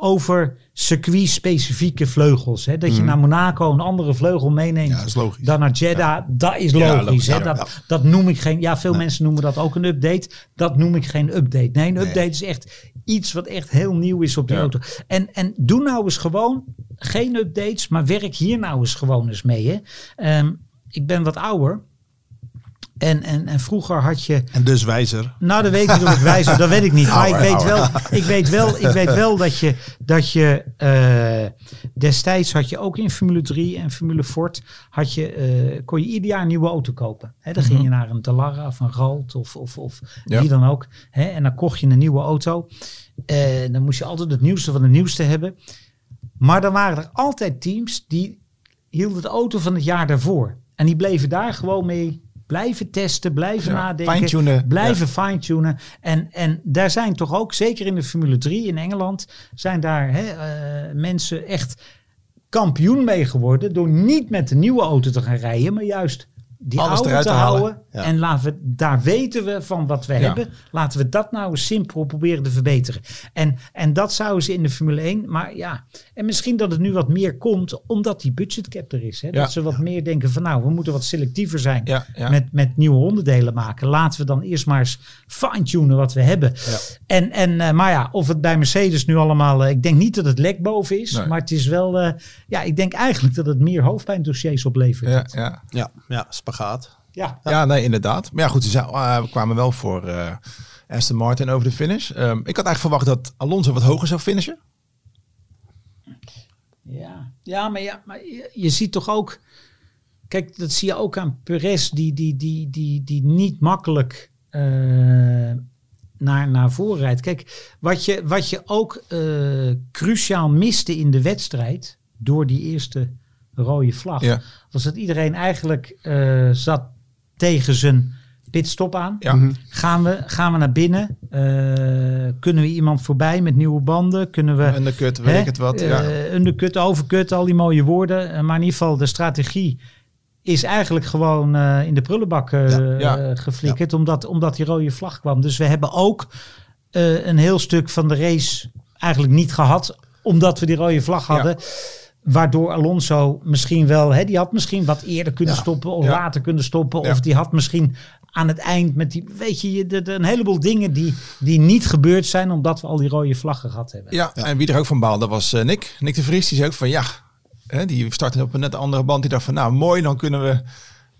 over circuit-specifieke vleugels. Hè? Dat je naar Monaco een andere vleugel meeneemt Ja, dat is logisch. dan naar Jeddah. Dat is Ja, logisch. hè? dat, dat noem ik geen... Ja, veel mensen noemen dat ook een update. Dat noem ik geen update. Nee, een update is echt iets wat echt heel nieuw is op die auto. En, en doe nou eens gewoon geen updates, maar werk hier nou eens gewoon eens mee. Hè? Ehm, ik ben wat ouder. En, en, en vroeger had je... En dus wijzer. Nou, dat weet ik niet of ik wijs ben, dat weet ik niet. Maar ik weet, wel, ik, weet wel, ik weet wel dat je, dat je eh, destijds had je ook in Formule 3 en Formule Ford, had je, eh, kon je ieder jaar een nieuwe auto kopen. Hè, dan ging je naar een Dallara of een Ralt of, of, of Ja. wie dan ook. Hè, en dan kocht je een nieuwe auto. Eh, dan moest je altijd het nieuwste van het nieuwste hebben. Maar dan waren er altijd teams die hielden de auto van het jaar daarvoor. En die bleven daar gewoon mee blijven testen, blijven Ja, nadenken. Blijven fine-tunen. En, en daar zijn toch ook, zeker in de Formule 3 in Engeland, zijn daar hè, eh, mensen echt kampioen mee geworden. Door niet met de nieuwe auto te gaan rijden, maar juist die Alles oude eruit te halen. houden. Ja. En laten we, daar weten we van wat we hebben. Laten we dat nou eens simpel proberen te verbeteren. En, en dat zouden ze in de Formule 1. Maar ja, en misschien dat het nu wat meer komt, omdat die budgetcap er is. Hè? Ja. Dat ze wat meer denken van nou, we moeten wat selectiever zijn Ja, ja. Met, met nieuwe onderdelen maken. Laten we dan eerst maar eens fine-tunen wat we hebben. En, en, eh, maar ja, of het bij Mercedes nu allemaal... eh, ik denk niet dat het lek boven is. Nee. Maar het is wel... eh, ja, ik denk eigenlijk dat het meer hoofdpijndossiers oplevert. ja, ja. Ja, ja, spagaat. Ja. Ja, nee, inderdaad. Maar ja, goed, ze zijn, eh, we kwamen wel voor eh, Aston Martin over de finish. Ehm, ik had eigenlijk verwacht dat Alonso wat hoger zou finishen. Ja, ja maar, ja, maar je, je ziet toch ook... Kijk, dat zie je ook aan Perez, die, die, die, die, die niet makkelijk eh, naar, naar voren rijdt. Kijk, wat je, wat je ook cruciaal miste in de wedstrijd... door die eerste rode vlag... Ja. was dat iedereen eigenlijk eh, zat tegen zijn pitstop aan. Ja. Gaan, we, gaan we naar binnen? Eh, kunnen we iemand voorbij met nieuwe banden? Kunnen we... Undercut, weet ik het wat. ja. Eh, undercut, overcut, al die mooie woorden. Maar in ieder geval, de strategie is eigenlijk gewoon eh, in de prullenbak eh, Ja, ja. eh, geflikkerd. Omdat, omdat die rode vlag kwam. Dus we hebben ook eh, een heel stuk van de race eigenlijk niet gehad. Omdat we die rode vlag Ja. hadden. Waardoor Alonso misschien wel, hè, die had misschien wat eerder kunnen Ja. stoppen of Ja. later kunnen stoppen. Ja. Of die had misschien aan het eind met die, weet je, je- de- de- een heleboel dingen die, die niet gebeurd zijn omdat we al die rode vlaggen gehad hebben. Ja, en wie er ook van baalde was eh, Nick. Nick de Vries, die zei ook van ja, hè, die startte op een net andere band. Die dacht van nou mooi, dan kunnen we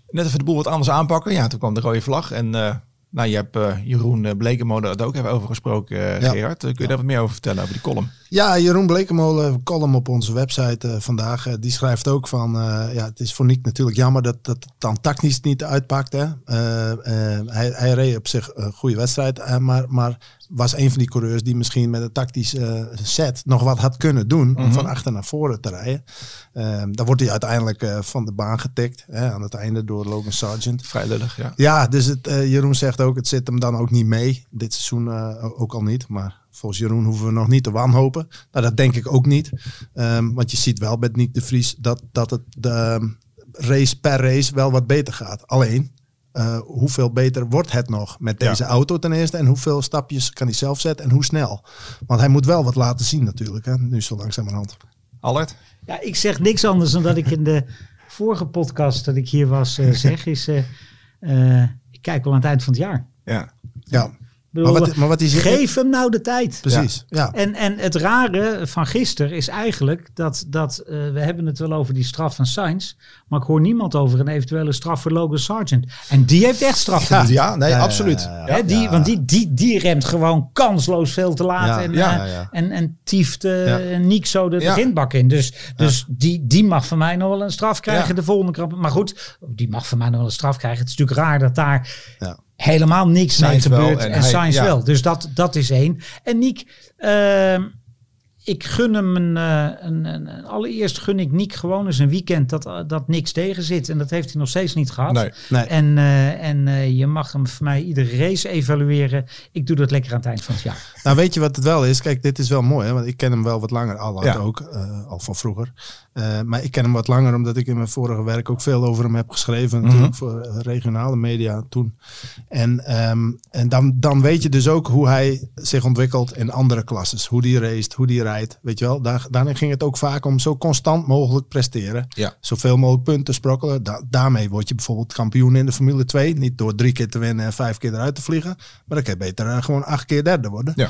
net even de boel wat anders aanpakken. Ja, toen kwam de rode vlag en eh, nou, je hebt eh, Jeroen uh, Blekemolen het ook hebben over gesproken, eh, Ja. Gerard. Eh, kun je daar wat meer over vertellen, over die column? Ja, Jeroen Blekemolen, column op onze website eh, vandaag, eh, die schrijft ook van, eh, ja, het is voor Nick natuurlijk jammer dat, dat het dan tactisch niet uitpakt. Hè. Eh, eh, hij, hij reed op zich een goede wedstrijd, eh, maar, maar was een van die coureurs die misschien met een tactisch eh, set nog wat had kunnen doen om van achter naar voren te rijden. Eh, dan wordt hij uiteindelijk eh, van de baan getikt hè, aan het einde door Logan Sargent. Vrij lullig, ja. Ja, dus het, eh, Jeroen zegt ook, het zit hem dan ook niet mee. Dit seizoen ook al niet. Maar volgens Jeroen hoeven we nog niet te wanhopen. Nou, dat denk ik ook niet. Ehm, want je ziet wel met Nick de Vries dat, dat het de ehm, race per race wel wat beter gaat. Alleen, eh, hoeveel beter wordt het nog met Ja. deze auto ten eerste? En hoeveel stapjes kan hij zelf zetten en hoe snel? Want hij moet wel wat laten zien natuurlijk, hè, nu zo langzamerhand. Allard? Ja, ik zeg niks anders dan dat ik in de vorige podcast dat ik hier was eh, zeg, is eh, eh, ik kijk wel aan het eind van het jaar. Ja. Ja, bedoel, maar wat, maar wat is geef hem nou de tijd. Precies, ja. En, en het rare van gisteren is eigenlijk dat, dat eh, we hebben het wel over die straf van Sainz, maar ik hoor niemand over een eventuele straf voor Logan Sargent. En die heeft echt straf verdiend. Ja, nee, Ja, absoluut. ja, ja, Hè, die, Ja. Want die, die, die remt gewoon kansloos veel te laat. Ja, en, ja, eh, ja, ja. en, en tieft Ja. Niek zo de, de Ja. grindbak in. Dus, dus die, die mag van mij nog wel een straf krijgen Ja. de volgende krap. Maar goed, die mag van mij nog wel een straf krijgen. Het is natuurlijk raar dat daar Ja. Helemaal niks Sainz mee gebeurt. en En, hij- ja. wel. Dus dat, dat is één. En Niek, ehm, ik gun hem een, eh, een, een, een- Allereerst gun ik Niek gewoon eens een weekend dat, eh, dat niks tegen zit. En dat heeft hij nog steeds niet gehad. Nee. Nee. En, eh, en je mag hem voor mij iedere race evalueren. Ik doe dat lekker aan het eind van het jaar. Nou, weet je wat het wel is? Kijk, dit is wel mooi, hè? want ik ken hem wel wat langer, al Ja. ook, al van vroeger. Eh, maar ik ken hem wat langer omdat ik in mijn vorige werk ook veel over hem heb geschreven. Natuurlijk voor eh, regionale media toen. En, ehm, en dan, dan weet je dus ook hoe hij zich ontwikkelt in andere klasses. Hoe die race, hoe die rijdt. Weet je wel, daar, daarin ging het ook vaak om zo constant mogelijk presteren. Ja. Zoveel mogelijk punten sprokkelen. Da- daarmee word je bijvoorbeeld kampioen in de Formule 2. Niet door drie keer te winnen en vijf keer eruit te vliegen. Maar dan kan je beter eh, gewoon acht keer derde worden. Ja.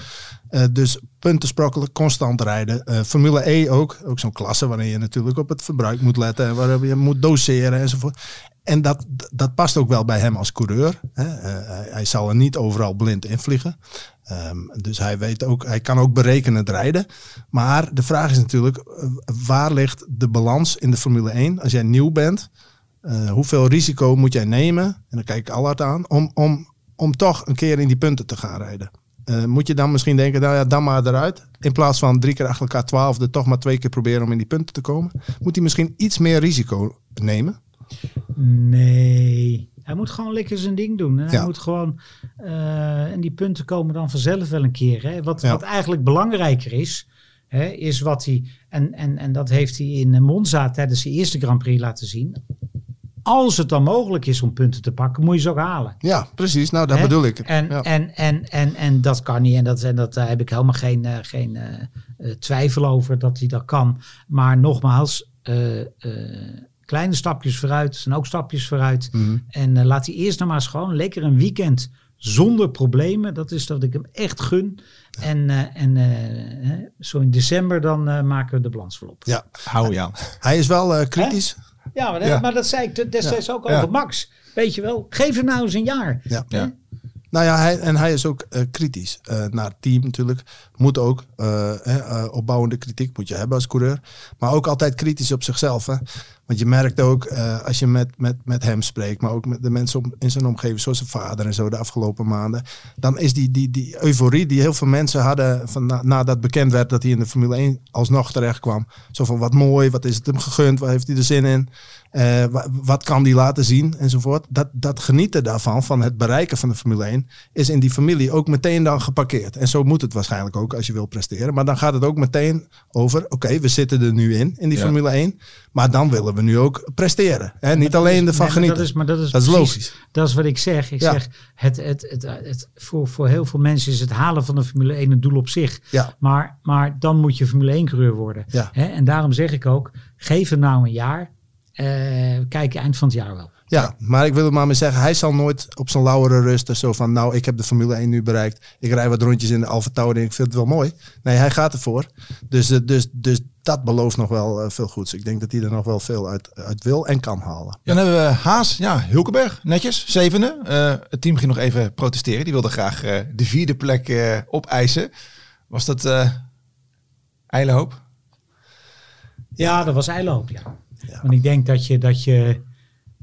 Eh, dus punten sprokkelen, constant rijden. Formule E ook. Ook zo'n klasse waarin je natuurlijk op het verbruik moet letten. En waar je moet doseren enzovoort. En dat, dat past ook wel bij hem als coureur. Hè. Eh, hij, zal er niet overal blind in vliegen. Ehm, dus hij, weet ook, hij kan ook berekenend rijden. Maar de vraag is natuurlijk, eh, waar ligt de balans in de Formule 1? Als jij nieuw bent, eh, hoeveel risico moet jij nemen? En dan kijk ik Allard aan, om, om, om toch een keer in die punten te gaan rijden. Eh, moet je dan misschien denken, nou ja, dan maar eruit. In plaats van drie keer achter elkaar twaalfde, toch maar twee keer proberen om in die punten te komen. Moet hij misschien iets meer risico nemen? Nee. Hij moet gewoon lekker zijn ding doen. Hij Ja. moet gewoon. eh, en die punten komen dan vanzelf wel een keer. Hè. Wat, Ja. wat eigenlijk belangrijker is. Hè, is wat hij. En, en, en dat heeft hij in Monza tijdens de eerste Grand Prix laten zien. Als het dan mogelijk is om punten te pakken, moet je ze ook halen. Ja, precies. Nou, dat bedoel ik. En, ja. en, en, en, en dat kan niet. En dat, en dat daar heb ik helemaal geen, eh, geen eh, eh, twijfel over dat hij dat kan. Maar nogmaals, eh, eh, kleine stapjes vooruit zijn ook stapjes vooruit. Mhm. En eh, laat hij eerst nog maar eens gewoon lekker een weekend zonder problemen. Dat is dat ik hem echt gun. En, eh, en eh, hè, zo in december dan eh, maken we de balans wel op. ja. Hou je aan. Hij is wel eh, kritisch. Ja, maar, dat- Ja. maar dat zei ik destijds ook Ja. over Max. Weet je wel, geef hem nou eens een jaar. Ja. Ja. Nou ja, hij, en hij is ook eh, kritisch eh, naar het team natuurlijk. Moet ook. eh, hè, eh, opbouwende kritiek moet je hebben als coureur. Maar ook altijd kritisch op zichzelf. Hè? Want je merkt ook eh, als je met, met, met hem spreekt, maar ook met de mensen om, in zijn omgeving, zoals zijn vader en zo de afgelopen maanden. Dan is die, die, die euforie die heel veel mensen hadden van na, nadat bekend werd dat hij in de Formule 1 alsnog terecht kwam. Zo van wat mooi, wat is het hem gegund, waar heeft hij er zin in? Eh, wa- wat kan die laten zien enzovoort. Dat, dat genieten daarvan, van het bereiken van de Formule 1, is in die familie ook meteen dan geparkeerd. En zo moet het waarschijnlijk ook als je wil presteren. Maar dan gaat het ook meteen over, oké, we zitten er nu in, in die Ja. Formule 1. Maar dan willen we nu ook presteren. Hè? Niet alleen ervan Nee, genieten. Dat is, maar dat is, Dat is precies- logisch. Dat is wat ik zeg. Ik Ja. zeg, het, het, het, het, voor, voor heel veel mensen is het halen van de Formule 1 een doel op zich. Ja. Maar, maar dan moet je Formule 1 coureur worden. Ja. Hè? En daarom zeg ik ook, geef hem nou een jaar. Eh, kijk eind van het jaar wel. Ja, maar ik wil het maar mee zeggen, hij zal nooit op zijn lauweren rusten. Zo van, nou, ik heb de Formule 1 nu bereikt. Ik rij wat rondjes in de Alfa Tauri en ik vind het wel mooi. Nee, hij gaat ervoor. Dus, eh, dus, dus dat belooft nog wel eh, veel goeds. Ik denk dat hij er nog wel veel uit, uit wil en kan halen. Dan hebben we Haas, ja, Hulkenberg, netjes, zevende. Eh, het team ging nog even protesteren. Die wilde graag eh, de vierde plek eh, opeisen. Was dat eh eile hoop? Ja, dat was eiloop, ja. Want ik denk dat je, dat je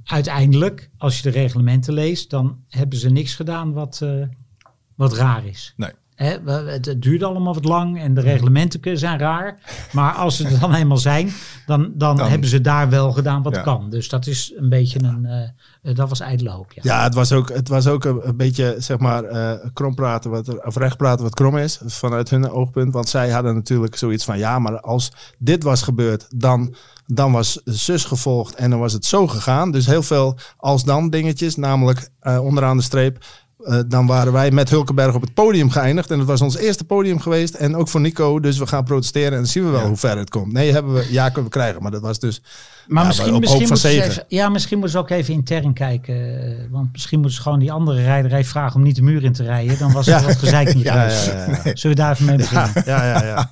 uiteindelijk, als je de reglementen leest, dan hebben ze niks gedaan wat, eh, wat raar is. Nee. Het, het duurt allemaal wat lang en de reglementen zijn raar. Maar als ze er dan eenmaal zijn, dan, dan, Dan- hebben ze daar wel gedaan wat Ja. kan. Dus dat is een beetje een, eh, eh, dat was ijdele hoop, ja. Ja, het was ook, het was ook een, een beetje, zeg maar, eh krom praten, wat, er- of recht praten wat krom is, vanuit hun oogpunt. Want zij hadden natuurlijk zoiets van, ja, maar als dit was gebeurd, dan, dan was zus gevolgd en dan was het zo gegaan. Dus heel veel als-dan dingetjes, namelijk onderaan de streep. Eh, dan waren wij met Hulkenberg op het podium geëindigd. En het was ons eerste podium geweest. En ook voor Nico. Dus we gaan protesteren. En dan zien we wel hoe ver het komt. Nee, hebben we, ja, kunnen we krijgen. Maar dat was dus. Maar Ja, misschien, misschien, moeten ze even, ja, misschien moeten ze ook even intern kijken. Want misschien moeten ze gewoon die andere rijderij vragen om niet de muur in te rijden. Dan was er Ja. wat gezeik niet Ja. Zullen we daar even mee beginnen? Ja, ja, ja.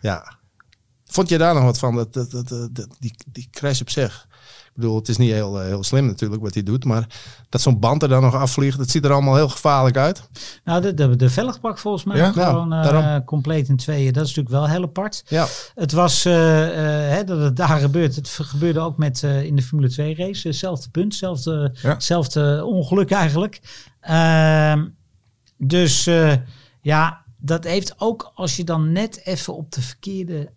ja. Vond je daar nog wat van, dat, dat, dat, dat- die, die crash op zich? Ik bedoel, het is niet heel, eh, heel slim natuurlijk wat hij doet, maar dat zo'n band er dan nog afvliegt, dat ziet er allemaal heel gevaarlijk uit. Nou, de, de, de volgens mij Ja? gewoon eh, compleet in tweeën. Dat is natuurlijk wel heel apart. Ja, Het was eh, eh, hè, dat het daar gebeurt. Het gebeurde ook met eh, in de Formule 2 race. Hetzelfde punt, hetzelfde, Ja. hetzelfde ongeluk eigenlijk. Ehm, dus eh, ja, dat heeft ook als je dan net even op de verkeerde.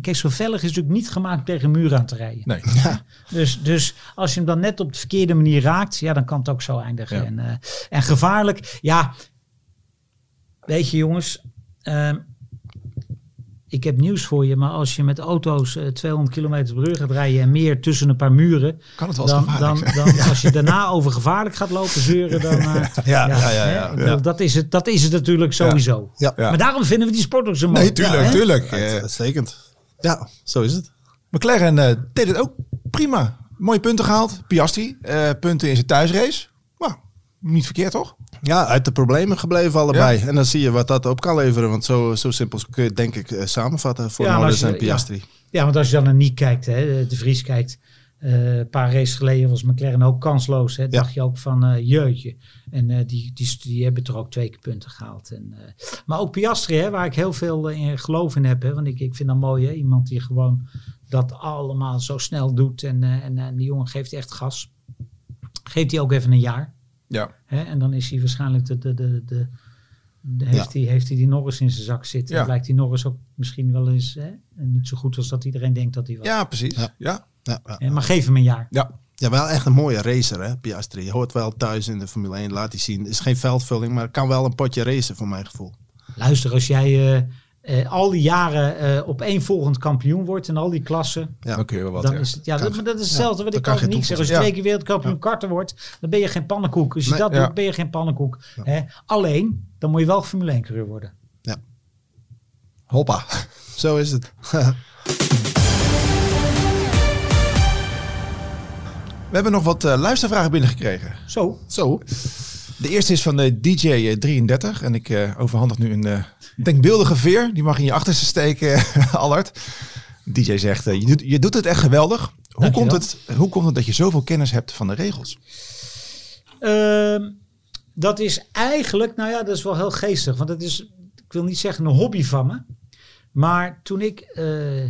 Kijk, zo vellig is natuurlijk niet gemaakt tegen muur aan te rijden. Nee. Dus, dus als je hem dan net op de verkeerde manier raakt, ja, dan kan het ook zo eindigen. Ja. En, eh, en gevaarlijk, ja. Weet je, jongens. ehm, ik heb nieuws voor je, maar als je met auto's eh, 200 km per uur gaat rijden en meer tussen een paar muren, Kan het wel dan, gevaarlijk dan, zijn. dan als je daarna over gevaarlijk gaat lopen zeuren, dan. eh, Ja, ja, ja, ja, Dat, is het, dat is het natuurlijk sowieso. Ja. Ja. Maar daarom vinden we die sport ook zo mooi. Nee, tuurlijk, Ja, hè? tuurlijk. Ja, Eh, uitstekend. Ja, zo is het. McLaren eh, deed het ook prima. Mooie punten gehaald. Piastri, eh, punten in zijn thuisrace. Nou, niet verkeerd toch? Ja, uit de problemen gebleven allebei. En dan zie je wat dat op kan leveren. Want zo, zo simpel kun je het denk ik eh, samenvatten voor Ja, en Piastri. Ja, want als je dan naar Niek kijkt, hè, de Vries kijkt, eh, een paar races geleden was McLaren ook kansloos. Hè, dacht je ook van eh, jeutje. En eh, die, die, die hebben toch ook twee keer punten gehaald. En, eh, maar ook Piastri, hè, waar ik heel veel eh, in geloof in heb. Hè, want ik, ik vind dat mooi, hè, iemand die gewoon dat allemaal zo snel doet. En, eh, en, en die jongen geeft echt gas. Geeft hij ook even een jaar. Ja. Hè, en dan is hij waarschijnlijk de, de, de, de, de- heeft, hij, heeft hij die Norris in zijn zak zitten. Ja. En blijkt die Norris ook misschien wel eens hè, niet zo goed als dat iedereen denkt dat hij was. Ja, precies. Ja. Ja. Ja, ja. Hè, maar geef hem een jaar. ja. Ja, wel echt een mooie racer, hè, Piastri. Je hoort wel thuis in de Formule 1, laat hij zien. Het is geen veldvulling, maar kan wel een potje racen, voor mijn gevoel. Luister, als jij eh, eh, al die jaren eh, op één volgend kampioen wordt en al die klassen, Ja. Dan kun je wel wat. dan ja. is het ja, dat, maar dat is hetzelfde wat ik kan niet zeg. Als je twee keer wereldkampioen karten wordt, dan ben je geen pannenkoek. Als je Nee, dat ja. doet, ben je geen pannenkoek. Hè? Alleen, dan moet je wel Formule 1 coureur worden. Hoppa. Zo is het. We hebben nog wat eh, luistervragen binnengekregen. Zo. Zo. De eerste is van de DJ33. En ik eh, overhandig nu een eh, denkbeeldige veer. Die mag in je achterste steken, Allard. DJ zegt, eh, je, doet, je doet het echt geweldig. Hoe komt, het, hoe komt het dat je zoveel kennis hebt van de regels? Ehm, dat is eigenlijk, nou ja, dat is wel heel geestig. Want dat is, ik wil niet zeggen een hobby van me. Maar toen ik, eh,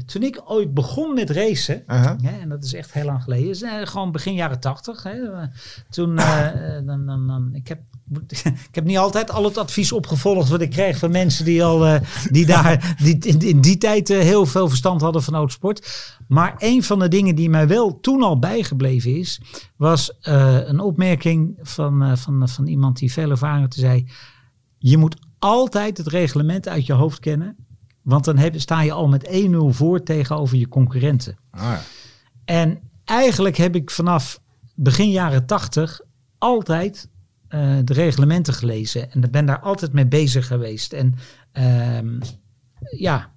toen ik ooit begon met racen, ja, en dat is echt heel lang geleden, is, eh, gewoon begin jaren tachtig. hè, eh, Toen, eh, dan, dan, dan, ik, heb, ik heb niet altijd al het advies opgevolgd wat ik kreeg van mensen die al, die daar, die in, in die tijd heel veel verstand hadden van autosport. Maar een van de dingen die mij wel toen al bijgebleven is, was een opmerking van, van, van iemand die veel ervaring had. Die zei, je moet altijd het reglement uit je hoofd kennen. Want dan heb, sta je al met 1-0 voor tegenover je concurrenten. Ah, ja. En eigenlijk heb ik vanaf begin jaren 80 altijd eh, de reglementen gelezen. En ik ben daar altijd mee bezig geweest. En ehm, ja,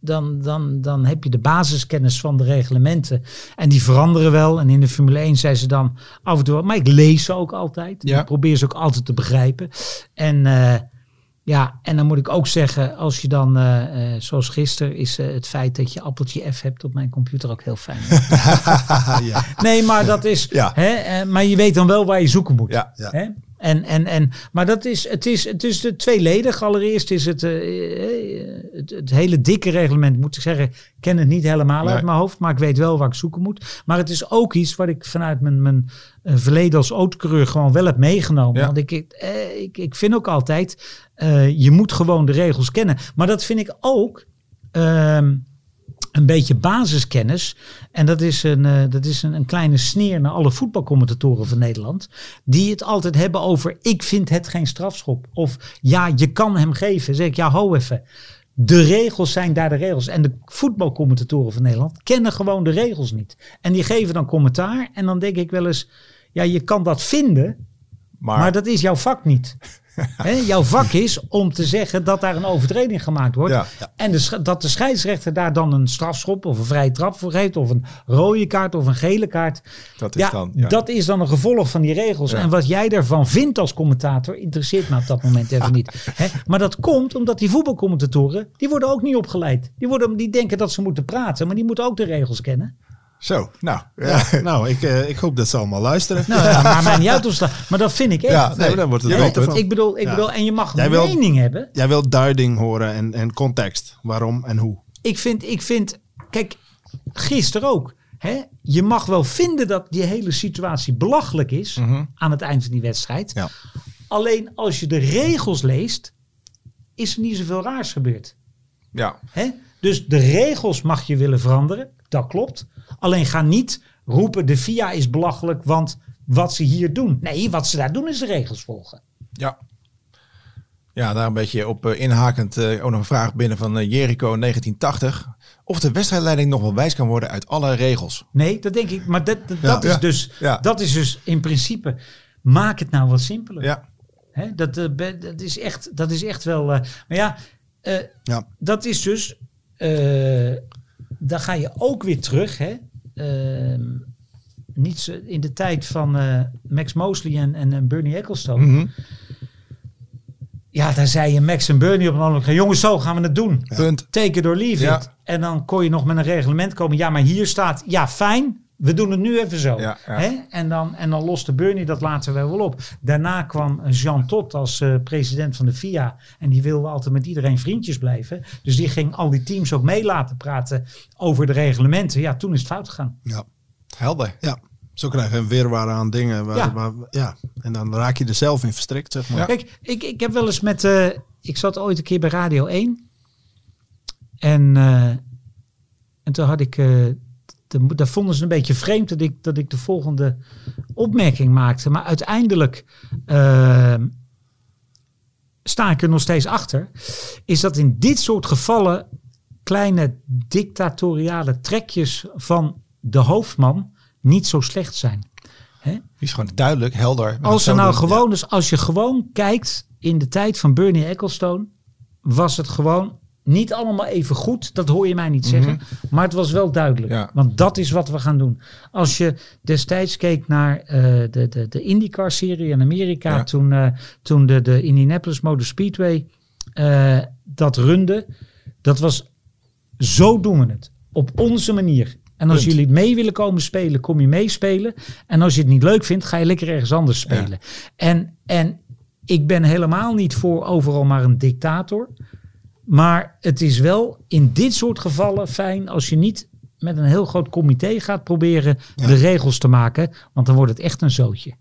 dan, dan, dan heb je de basiskennis van de reglementen. En die veranderen wel. En in de Formule 1 zijn ze dan af en toe... Maar ik lees ze ook altijd. Ja. Ik probeer ze ook altijd te begrijpen. En... eh, ja, en dan moet ik ook zeggen, als je dan, eh, eh, zoals gisteren, is eh, het feit dat je appeltje F hebt op mijn computer ook heel fijn. ja. Nee, maar dat is. Ja. Hè, maar je weet dan wel waar je zoeken moet. Ja, ja. Hè? En, en, en, maar dat is, het is, het is de tweeledig. Allereerst is het, eh, eh, het, het hele dikke reglement, moet ik zeggen. Ik ken het niet helemaal Nee. uit mijn hoofd, maar ik weet wel waar ik zoeken moet. Maar het is ook iets wat ik vanuit mijn, mijn eh, verleden als autocoureur gewoon wel heb meegenomen. Ja. Want ik, ik, ik, ik vind ook altijd, je moet gewoon de regels kennen. Maar dat vind ik ook... ehm, een beetje basiskennis. En dat is, een, eh, dat is een, een kleine sneer naar alle voetbalcommentatoren van Nederland. Die het altijd hebben over: ik vind het geen strafschop. Of ja, je kan hem geven. Zeg ik, ja, ho even. De regels zijn daar de regels. En de voetbalcommentatoren van Nederland kennen gewoon de regels niet. En die geven dan commentaar. En dan denk ik wel eens: ja, je kan dat vinden. Maar, Maar dat is jouw vak niet. Hè, jouw vak is om te zeggen dat daar een overtreding gemaakt wordt. Ja. En de, dat de scheidsrechter daar dan een strafschop of een vrije trap voor geeft. Of een rode kaart of een gele kaart. dat is Ja, dan... Ja. dat is dan een gevolg van die regels. Ja. En wat jij daarvan vindt als commentator interesseert me op dat moment even niet. Hè? Maar dat komt omdat die voetbalcommentatoren, die worden ook niet opgeleid. Die, worden, die denken dat ze moeten praten, maar die moeten ook de regels kennen. Zo, nou. Ja, nou, ik, eh, ik hoop dat ze allemaal luisteren. Nou, ja, maar mij niet uit. Maar dat vind ik echt. Ja, nee, nee, dan wordt het ervan. ik bedoel, ik Ja. bedoel, en je mag Jij een wil- mening hebben. Jij wilt duiding horen en, en context. Waarom en hoe. ik vind, ik vind, kijk, gisteren ook. Hè? Je mag wel vinden dat die hele situatie belachelijk is Mhm. aan het eind van die wedstrijd. Ja. Alleen als je de regels leest, is er niet zoveel raars gebeurd. Ja, Hè? Dus de regels mag je willen veranderen, dat klopt. Alleen ga niet roepen, de FIA is belachelijk, want wat ze hier doen. Nee, wat ze daar doen is de regels volgen. ja. Ja, daar een beetje op eh, inhakend eh, ook nog een vraag binnen van eh, Jericho 1980. Of de wedstrijdleiding nog wel wijs kan worden uit alle regels. Nee, dat denk ik. Maar dat, dat, Ja. dat is, dus, Ja. dat is dus in principe, maak het nou wat simpeler. Ja, Hè, dat, dat, is echt, dat is echt wel. maar ja, Ja. dat is dus. Dan ga je ook weer terug. Hè? Ehm, niet zo, in de tijd van eh, Max Mosley en, en, en Bernie Ecclestone. Mhm. Ja, daar zei je Max en Bernie op een andere moment. Jongens, zo gaan we het doen. punt. Take it or leave Ja. En dan kon je nog met een reglement komen. Ja, maar hier staat. Ja, fijn. We doen het nu even zo. Ja, ja. Hè? En, dan, en dan loste Bernie dat later wel wel op. Daarna kwam Jean Todt als eh, president van de FIA. En die wilde altijd met iedereen vriendjes blijven. Dus die ging al die teams ook mee laten praten over de reglementen. Ja, toen is het fout gegaan. Ja. Helder. ja. Zo krijg je een wirwar aan dingen. Waar, Ja. waar- ja. En dan raak je er zelf in verstrikt, zeg maar. Kijk, ik, ik heb wel eens met. eh, ik zat ooit een keer bij Radio 1. En, eh, en toen had ik. Daar vonden ze een beetje vreemd dat ik, dat ik de volgende opmerking maakte. Maar uiteindelijk. eh, sta ik er nog steeds achter. Is dat in dit soort gevallen. kleine dictatoriale trekjes van de hoofdman. niet zo slecht zijn. Die is gewoon duidelijk, helder. Als er nou doen. gewoon, dus als je gewoon kijkt in de tijd van Bernie Ecclestone, was het gewoon niet allemaal even goed. Dat hoor je mij niet zeggen. Maar het was wel duidelijk. Ja. Want dat is wat we gaan doen. Als je destijds keek naar eh, de, de, de IndyCar-serie in Amerika, Ja. toen, eh, toen de, de Indianapolis Motor Speedway eh, dat runde, dat was zo doen we het. Op onze manier. En als Punt. jullie mee willen komen spelen, kom je meespelen. En als je het niet leuk vindt, ga je lekker ergens anders spelen. En, en ik ben helemaal niet voor overal maar een dictator. Maar het is wel in dit soort gevallen fijn als je niet met een heel groot comité gaat proberen de regels te maken. Want dan wordt het echt een zootje.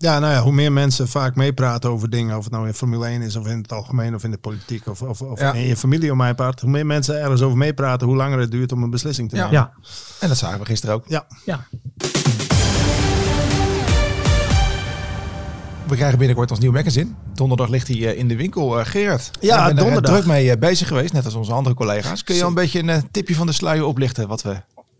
Ja, nou ja, hoe meer mensen vaak meepraten over dingen, of het nou in Formule 1 is, of in het algemeen, of in de politiek, of, of, of Ja. in je familie om mijn part, hoe meer mensen ergens over meepraten, hoe langer het duurt om een beslissing te Ja. nemen. Ja, En dat zagen we gisteren ook. Ja. ja. We krijgen binnenkort ons nieuw magazine. Donderdag ligt hij eh, in de winkel. Eh, Gerard, Ja, er, eh, donderdag. druk mee bezig geweest, net als onze andere collega's. Kun je al een beetje een tipje van de sluier oplichten wat we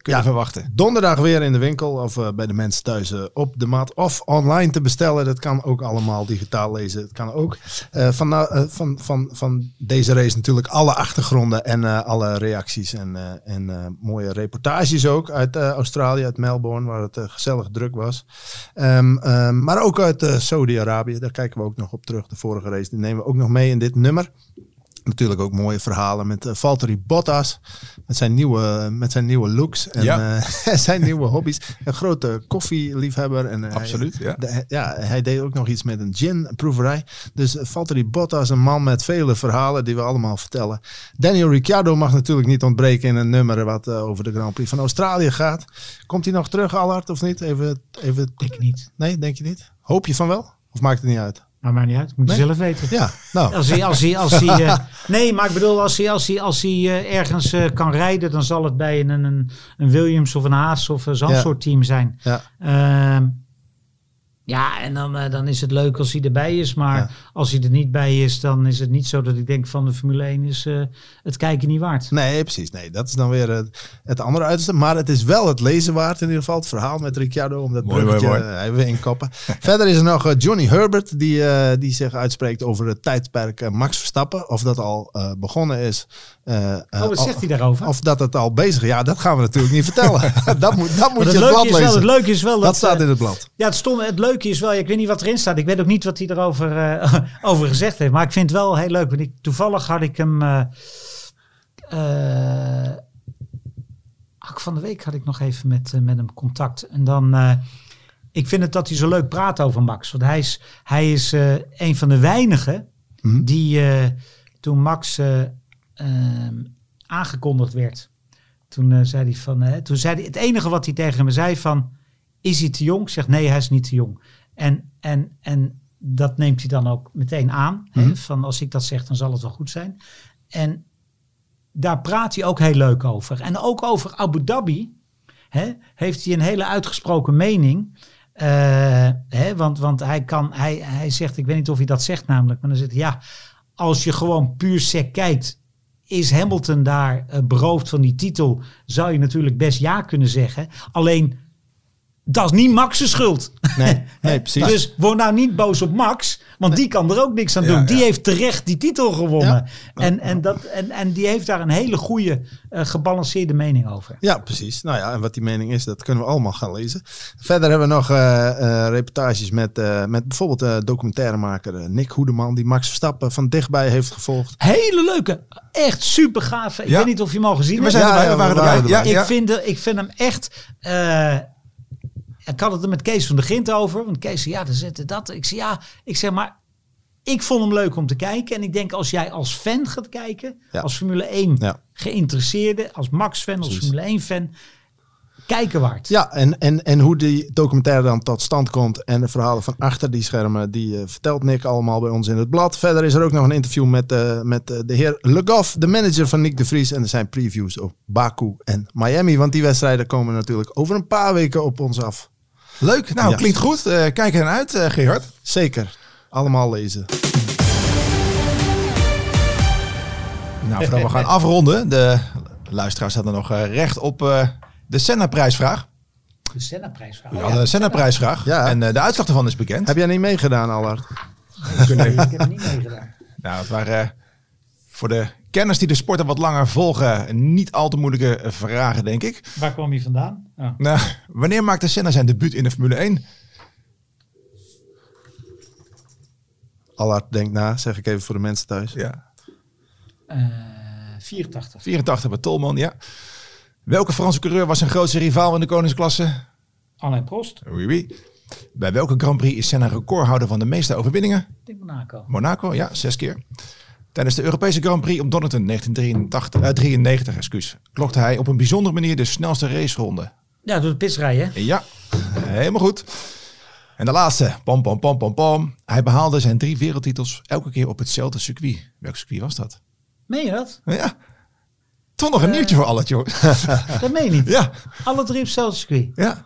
kunnen Ja. verwachten? Donderdag weer in de winkel of eh, bij de mensen thuis eh, op de mat of online te bestellen. Dat kan ook allemaal digitaal lezen. Het kan ook. Eh, van, nou, van, van, van deze race natuurlijk alle achtergronden en alle reacties en, en mooie reportages ook uit Australië, uit Melbourne, waar het gezellig druk was. Ehm, ehm, maar ook uit Saudi-Arabië, daar kijken we ook nog op terug. De vorige race, die nemen we ook nog mee in dit nummer. Natuurlijk ook mooie verhalen met eh, Valtteri Bottas. Met zijn nieuwe, met zijn nieuwe looks en Ja. eh, zijn nieuwe hobby's. Een grote koffieliefhebber. En, eh, Absoluut, ja. de- ja, hij deed ook nog iets met een gin-proeverij. Dus eh, Valtteri Bottas, een man met vele verhalen die we allemaal vertellen. Daniel Ricciardo mag natuurlijk niet ontbreken in een nummer wat over de Grand Prix van Australië gaat. Komt hij nog terug, Allard, of niet? Even, even... Denk ik niet. Nee, denk je niet? Hoop je van wel? Of maakt het niet uit? Maar maakt niet uit. Moet je Nee? zelf weten. Ja, nou. Als hij, als hij, als hij, eh, nee, maar ik bedoel, als hij, als hij, als hij eh, ergens eh, kan rijden, dan zal het bij een, een, een Williams of een Haas of zo'n Ja. soort team zijn. Ja. Ja, en dan, eh, dan is het leuk als hij erbij is. Maar Ja. als hij er niet bij is, dan is het niet zo dat ik denk van de Formule 1 is eh, het kijken niet waard. Nee, precies. Nee, dat is dan weer het, het andere uiterste. Maar het is wel het lezen waard in ieder geval. Het verhaal met Ricciardo. Om dat Mooi, bruggetje mooi, mooi. eh, even inkoppen. Verder is er nog eh, Johnny Herbert. Die, eh, die zich uitspreekt over het tijdperk eh, Max Verstappen. Of dat al eh, begonnen is. Eh, eh, Oh, wat zegt hij daarover? Of dat het al bezig is. Ja, dat gaan we natuurlijk niet vertellen. dat moet, dat moet je het, blad wel, lezen. het leuke is wel dat, dat staat eh, in het blad. Ja, het, stomme, het leuke is wel, ik weet niet wat erin staat. Ik weet ook niet wat hij erover over gezegd heeft. Maar ik vind het wel heel leuk. Want ik, toevallig had ik hem. ach, van de week had ik nog even met, met hem contact. En dan. ik vind het dat hij zo leuk praat over Max. Want hij is, hij is een van de weinigen Mhm. die toen Max eh, ehm, aangekondigd werd. Toen eh, zei hij van. eh, toen zei hij, het enige wat hij tegen me zei van. Is hij te jong? Ik zeg nee, hij is niet te jong. En, en, en dat neemt hij dan ook meteen aan. hè, Mhm. van als ik dat zeg, dan zal het wel goed zijn. En daar praat hij ook heel leuk over. En ook over Abu Dhabi hè, heeft hij een hele uitgesproken mening. Eh, hè, want want hij, kan, hij, hij zegt, ik weet niet of hij dat zegt namelijk, maar dan zegt hij ja, als je gewoon puur sec kijkt, is Hamilton daar eh, beroofd van die titel, zou je natuurlijk best ja kunnen zeggen. Alleen, dat is niet Max' schuld. Nee, nee precies. Dus word nou niet boos op Max, want die kan er ook niks aan Ja, doen. Die heeft terecht die titel gewonnen. Ja. En, en, dat, en, en die heeft daar een hele goede, eh, gebalanceerde mening over. Ja, precies. Nou ja, en wat die mening is, dat kunnen we allemaal gaan lezen. Verder hebben we nog eh, eh, reportages met, eh, met bijvoorbeeld eh documentairemaker Nick Hoedeman, die Max Verstappen van dichtbij heeft gevolgd. Hele leuke, echt super gaaf. Ik Ja. weet niet of je hem al gezien We hebt. zijn Ja, erbij, ja, we waren we erbij. waren Ja, erbij. ja. Ik, vind, ik vind hem echt. Eh, ik had het er met Kees van de Gint over. Want Kees zei: Ja, dan zitten dat. Ik zei: Ja, ik zeg maar. Ik vond hem leuk om te kijken. En ik denk als jij als fan gaat kijken, Ja. als Formule 1 Ja. geïnteresseerde, als Max-fan, als. Formule 1-fan, kijken waard. Ja, en, en, en hoe die documentaire dan tot stand komt en de verhalen van achter die schermen, die eh, vertelt Nick allemaal bij ons in het blad. Verder is er ook nog een interview met, eh, met eh, de heer Le Goff, de manager van Nick de Vries. En er zijn previews op Baku en Miami, want die wedstrijden komen natuurlijk over een paar weken op ons af. Leuk, nou Ja. klinkt goed. Eh, kijk er naar uit, eh, Gerard. Zeker, allemaal lezen. Nou, voordat we gaan afronden, de luisteraars hadden nog eh, recht op eh, de Senna-prijsvraag. De Senna-prijsvraag. Hadden een Senna-prijsvraag Ja. en eh, de uitslag daarvan is bekend. Heb jij niet meegedaan, Allard? Nee, ik heb er niet meegedaan. Nou, het waren eh, voor de kenners die de sporten wat langer volgen, niet al te moeilijke vragen, denk ik. Waar kwam je vandaan? Oh. Nou, wanneer maakte Senna zijn debuut in de Formule 1? Allard, denk na, zeg ik even voor de mensen thuis. Ja, Eh, 84. 84 bij Tolman, ja. Welke Franse coureur was zijn grootste rivaal in de koningsklasse? Alain Prost. Oui, oui. Bij welke Grand Prix is Senna recordhouder van de meeste overwinningen? Ik denk Monaco. Monaco, ja, zes keer. Tijdens de Europese Grand Prix op Donington 1983, eh, 93, excuus, klokte hij op een bijzondere manier de snelste raceronde. Ja, door de pitsrij, hè? Ja, helemaal goed. En de laatste, pom pom pom pom pom. Hij behaalde zijn drie wereldtitels elke keer op hetzelfde circuit. Welk circuit was dat? Meen je dat? Ja, toch nog een nieuwtje voor alle joh. Dat meen je niet. Ja, Alle drie op hetzelfde circuit. ja,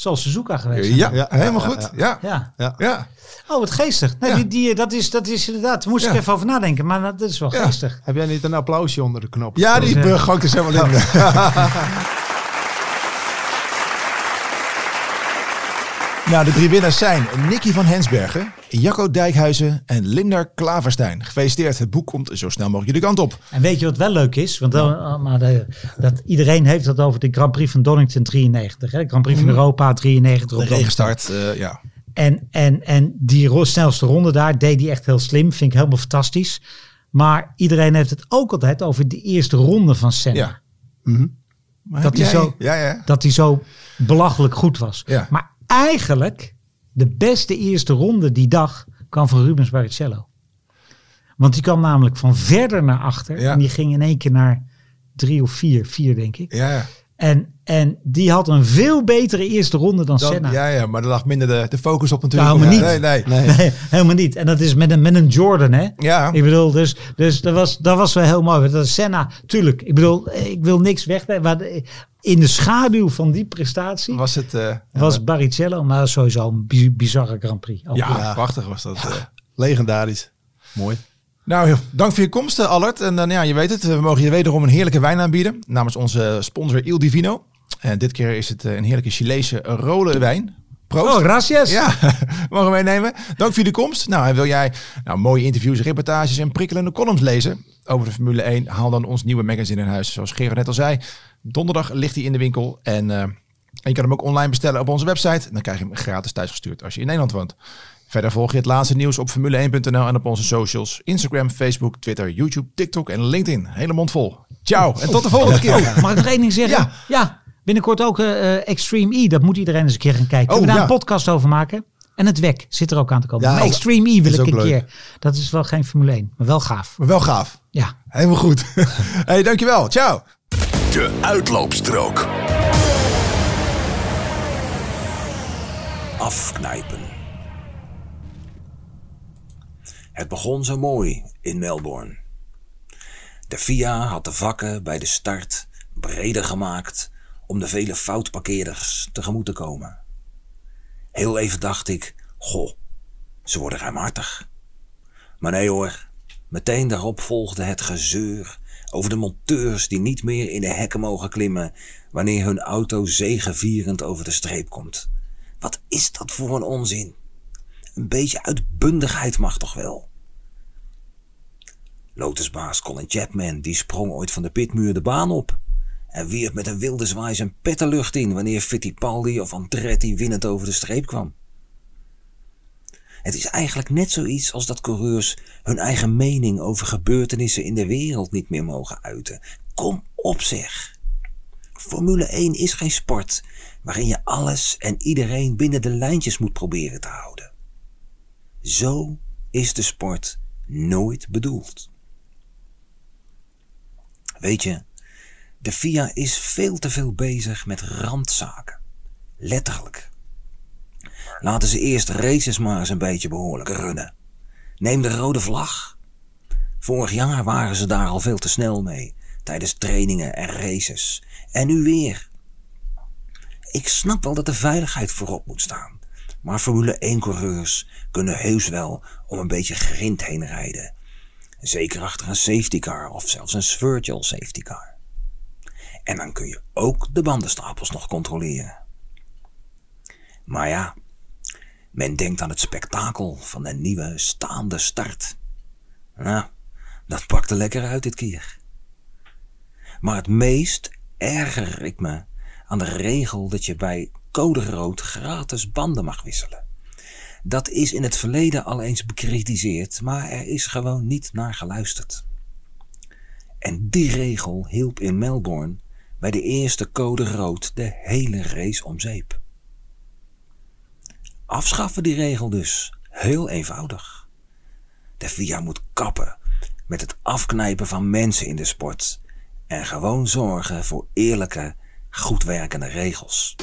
Zoals Suzuka geweest. zijn. ja, Ja, helemaal goed. Ja, ja. Ja. ja. Oh, wat geestig. Nee, Ja. die, die, dat, is, dat is inderdaad, daar moest ik even over nadenken, maar dat is wel Ja. geestig. Heb jij niet een applausje onder de knop? Ja, die Dus, hangt er helemaal in. Nou, de drie winnaars zijn Nicky van Hensbergen, Jacco Dijkhuizen en Linda Klaverstein. Gefeliciteerd, het boek komt zo snel mogelijk jullie kant op. En weet je wat wel leuk is? Want dan, ah, maar de, dat iedereen heeft het over de Grand Prix van Donington 93. Hè? De Grand Prix van Europa 93. op De regenstart, eh, ja. En, en, en die snelste ronde daar deed hij echt heel slim. Vind ik helemaal fantastisch. Maar iedereen heeft het ook altijd over de eerste ronde van Senna. ja. Mhm. Dat hij jij- zo- Ja, ja. Dat hij zo belachelijk goed was. Ja. Maar eigenlijk, de beste eerste ronde die dag kwam van Rubens Barrichello. Want die kwam namelijk van verder naar achter. Ja. En die ging in één keer naar drie of vier, vier denk ik. Ja, ja. En, en die had een veel betere eerste ronde dan, Dan- Senna. ja, ja, maar er lag minder de, de focus op natuurlijk. Nou, Ja, niet. Nee, nee. Nee. Helemaal niet. En dat is met een, met een Jordan, hè? Ja, Ik bedoel, dus, dus dat, was, dat was wel heel mooi. Dat Senna, tuurlijk. Ik bedoel, ik wil niks wegnemen. Maar in de schaduw van die prestatie was, was het... eh, Barrichello, maar sowieso een bi- bizarre Grand Prix. Ja, prachtig was dat. eh. Legendarisch. Mooi. Nou, dank voor je komst, eh, Allard. En dan ja, je weet het, we mogen je wederom een heerlijke wijn aanbieden. Namens onze sponsor Il Divino. En dit keer is het eh, een heerlijke Chilese rode wijn. Proost. Oh, gracias. Ja, mogen we meenemen. Dank voor de komst. Nou, en wil jij nou, mooie interviews, reportages en prikkelende columns lezen over de Formule 1? Haal dan ons nieuwe magazine in huis. Zoals Gerard net al zei, donderdag ligt hij in de winkel. En, eh, en je kan hem ook online bestellen op onze website. Dan krijg je hem gratis thuisgestuurd als je in Nederland woont. Verder volg je het laatste nieuws op formule1.nl en op onze socials. Instagram, Facebook, Twitter, YouTube, TikTok en LinkedIn. Hele mond vol. Ciao en tot de volgende keer. Mag ik nog één ding zeggen? Ja. Ja. Binnenkort ook eh, eh, Extreme E. Dat moet iedereen eens een keer gaan kijken. Oh, Kunnen we daar ja. een podcast over maken? En het WEC zit er ook aan te komen. Ja, maar ook- Extreme E wil ik een leuk. keer. Dat is wel geen Formule 1, maar wel gaaf. Maar wel gaaf. Ja. Helemaal goed. hey, dankjewel. Ciao. De uitloopstrook. afknijpen. Het begon zo mooi in Melbourne. De FIA had de vakken bij de start breder gemaakt om de vele foutparkeerders tegemoet te komen. Heel even dacht ik, goh, ze worden ruimhartig. Maar nee hoor, meteen daarop volgde het gezeur over de monteurs die niet meer in de hekken mogen klimmen wanneer hun auto zegevierend over de streep komt. Wat is dat voor een onzin? Een beetje uitbundigheid mag toch wel? Lotusbaas Colin Chapman die sprong ooit van de pitmuur de baan op en wierp met een wilde zwaai zijn pet lucht in wanneer Fittipaldi of Andretti winnend over de streep kwam. Het is eigenlijk net zoiets als dat coureurs hun eigen mening over gebeurtenissen in de wereld niet meer mogen uiten. Kom op zeg! Formule 1 is geen sport waarin je alles en iedereen binnen de lijntjes moet proberen te houden. Zo is de sport nooit bedoeld. Weet je, de FIA is veel te veel bezig met randzaken. Letterlijk. Laten ze eerst races maar eens een beetje behoorlijk runnen. Neem de rode vlag. Vorig jaar waren ze daar al veel te snel mee, tijdens trainingen en races. En nu weer. Ik snap wel dat de veiligheid voorop moet staan. Maar Formule 1-coureurs kunnen heus wel om een beetje grind heen rijden. Zeker achter een safety car of zelfs een virtual safety car. En dan kun je ook de bandenstapels nog controleren. Maar ja, men denkt aan het spektakel van een nieuwe staande start. Nou, dat pakte lekker uit dit keer. Maar het meest erger ik me aan de regel dat je bij code rood gratis banden mag wisselen. Dat is in het verleden al eens bekritiseerd, maar er is gewoon niet naar geluisterd. En die regel hielp in Melbourne bij de eerste code rood de hele race om zeep. Afschaffen die regel dus. Heel eenvoudig. De VIA moet kappen met het afknijpen van mensen in de sport en gewoon zorgen voor eerlijke, goed werkende regels.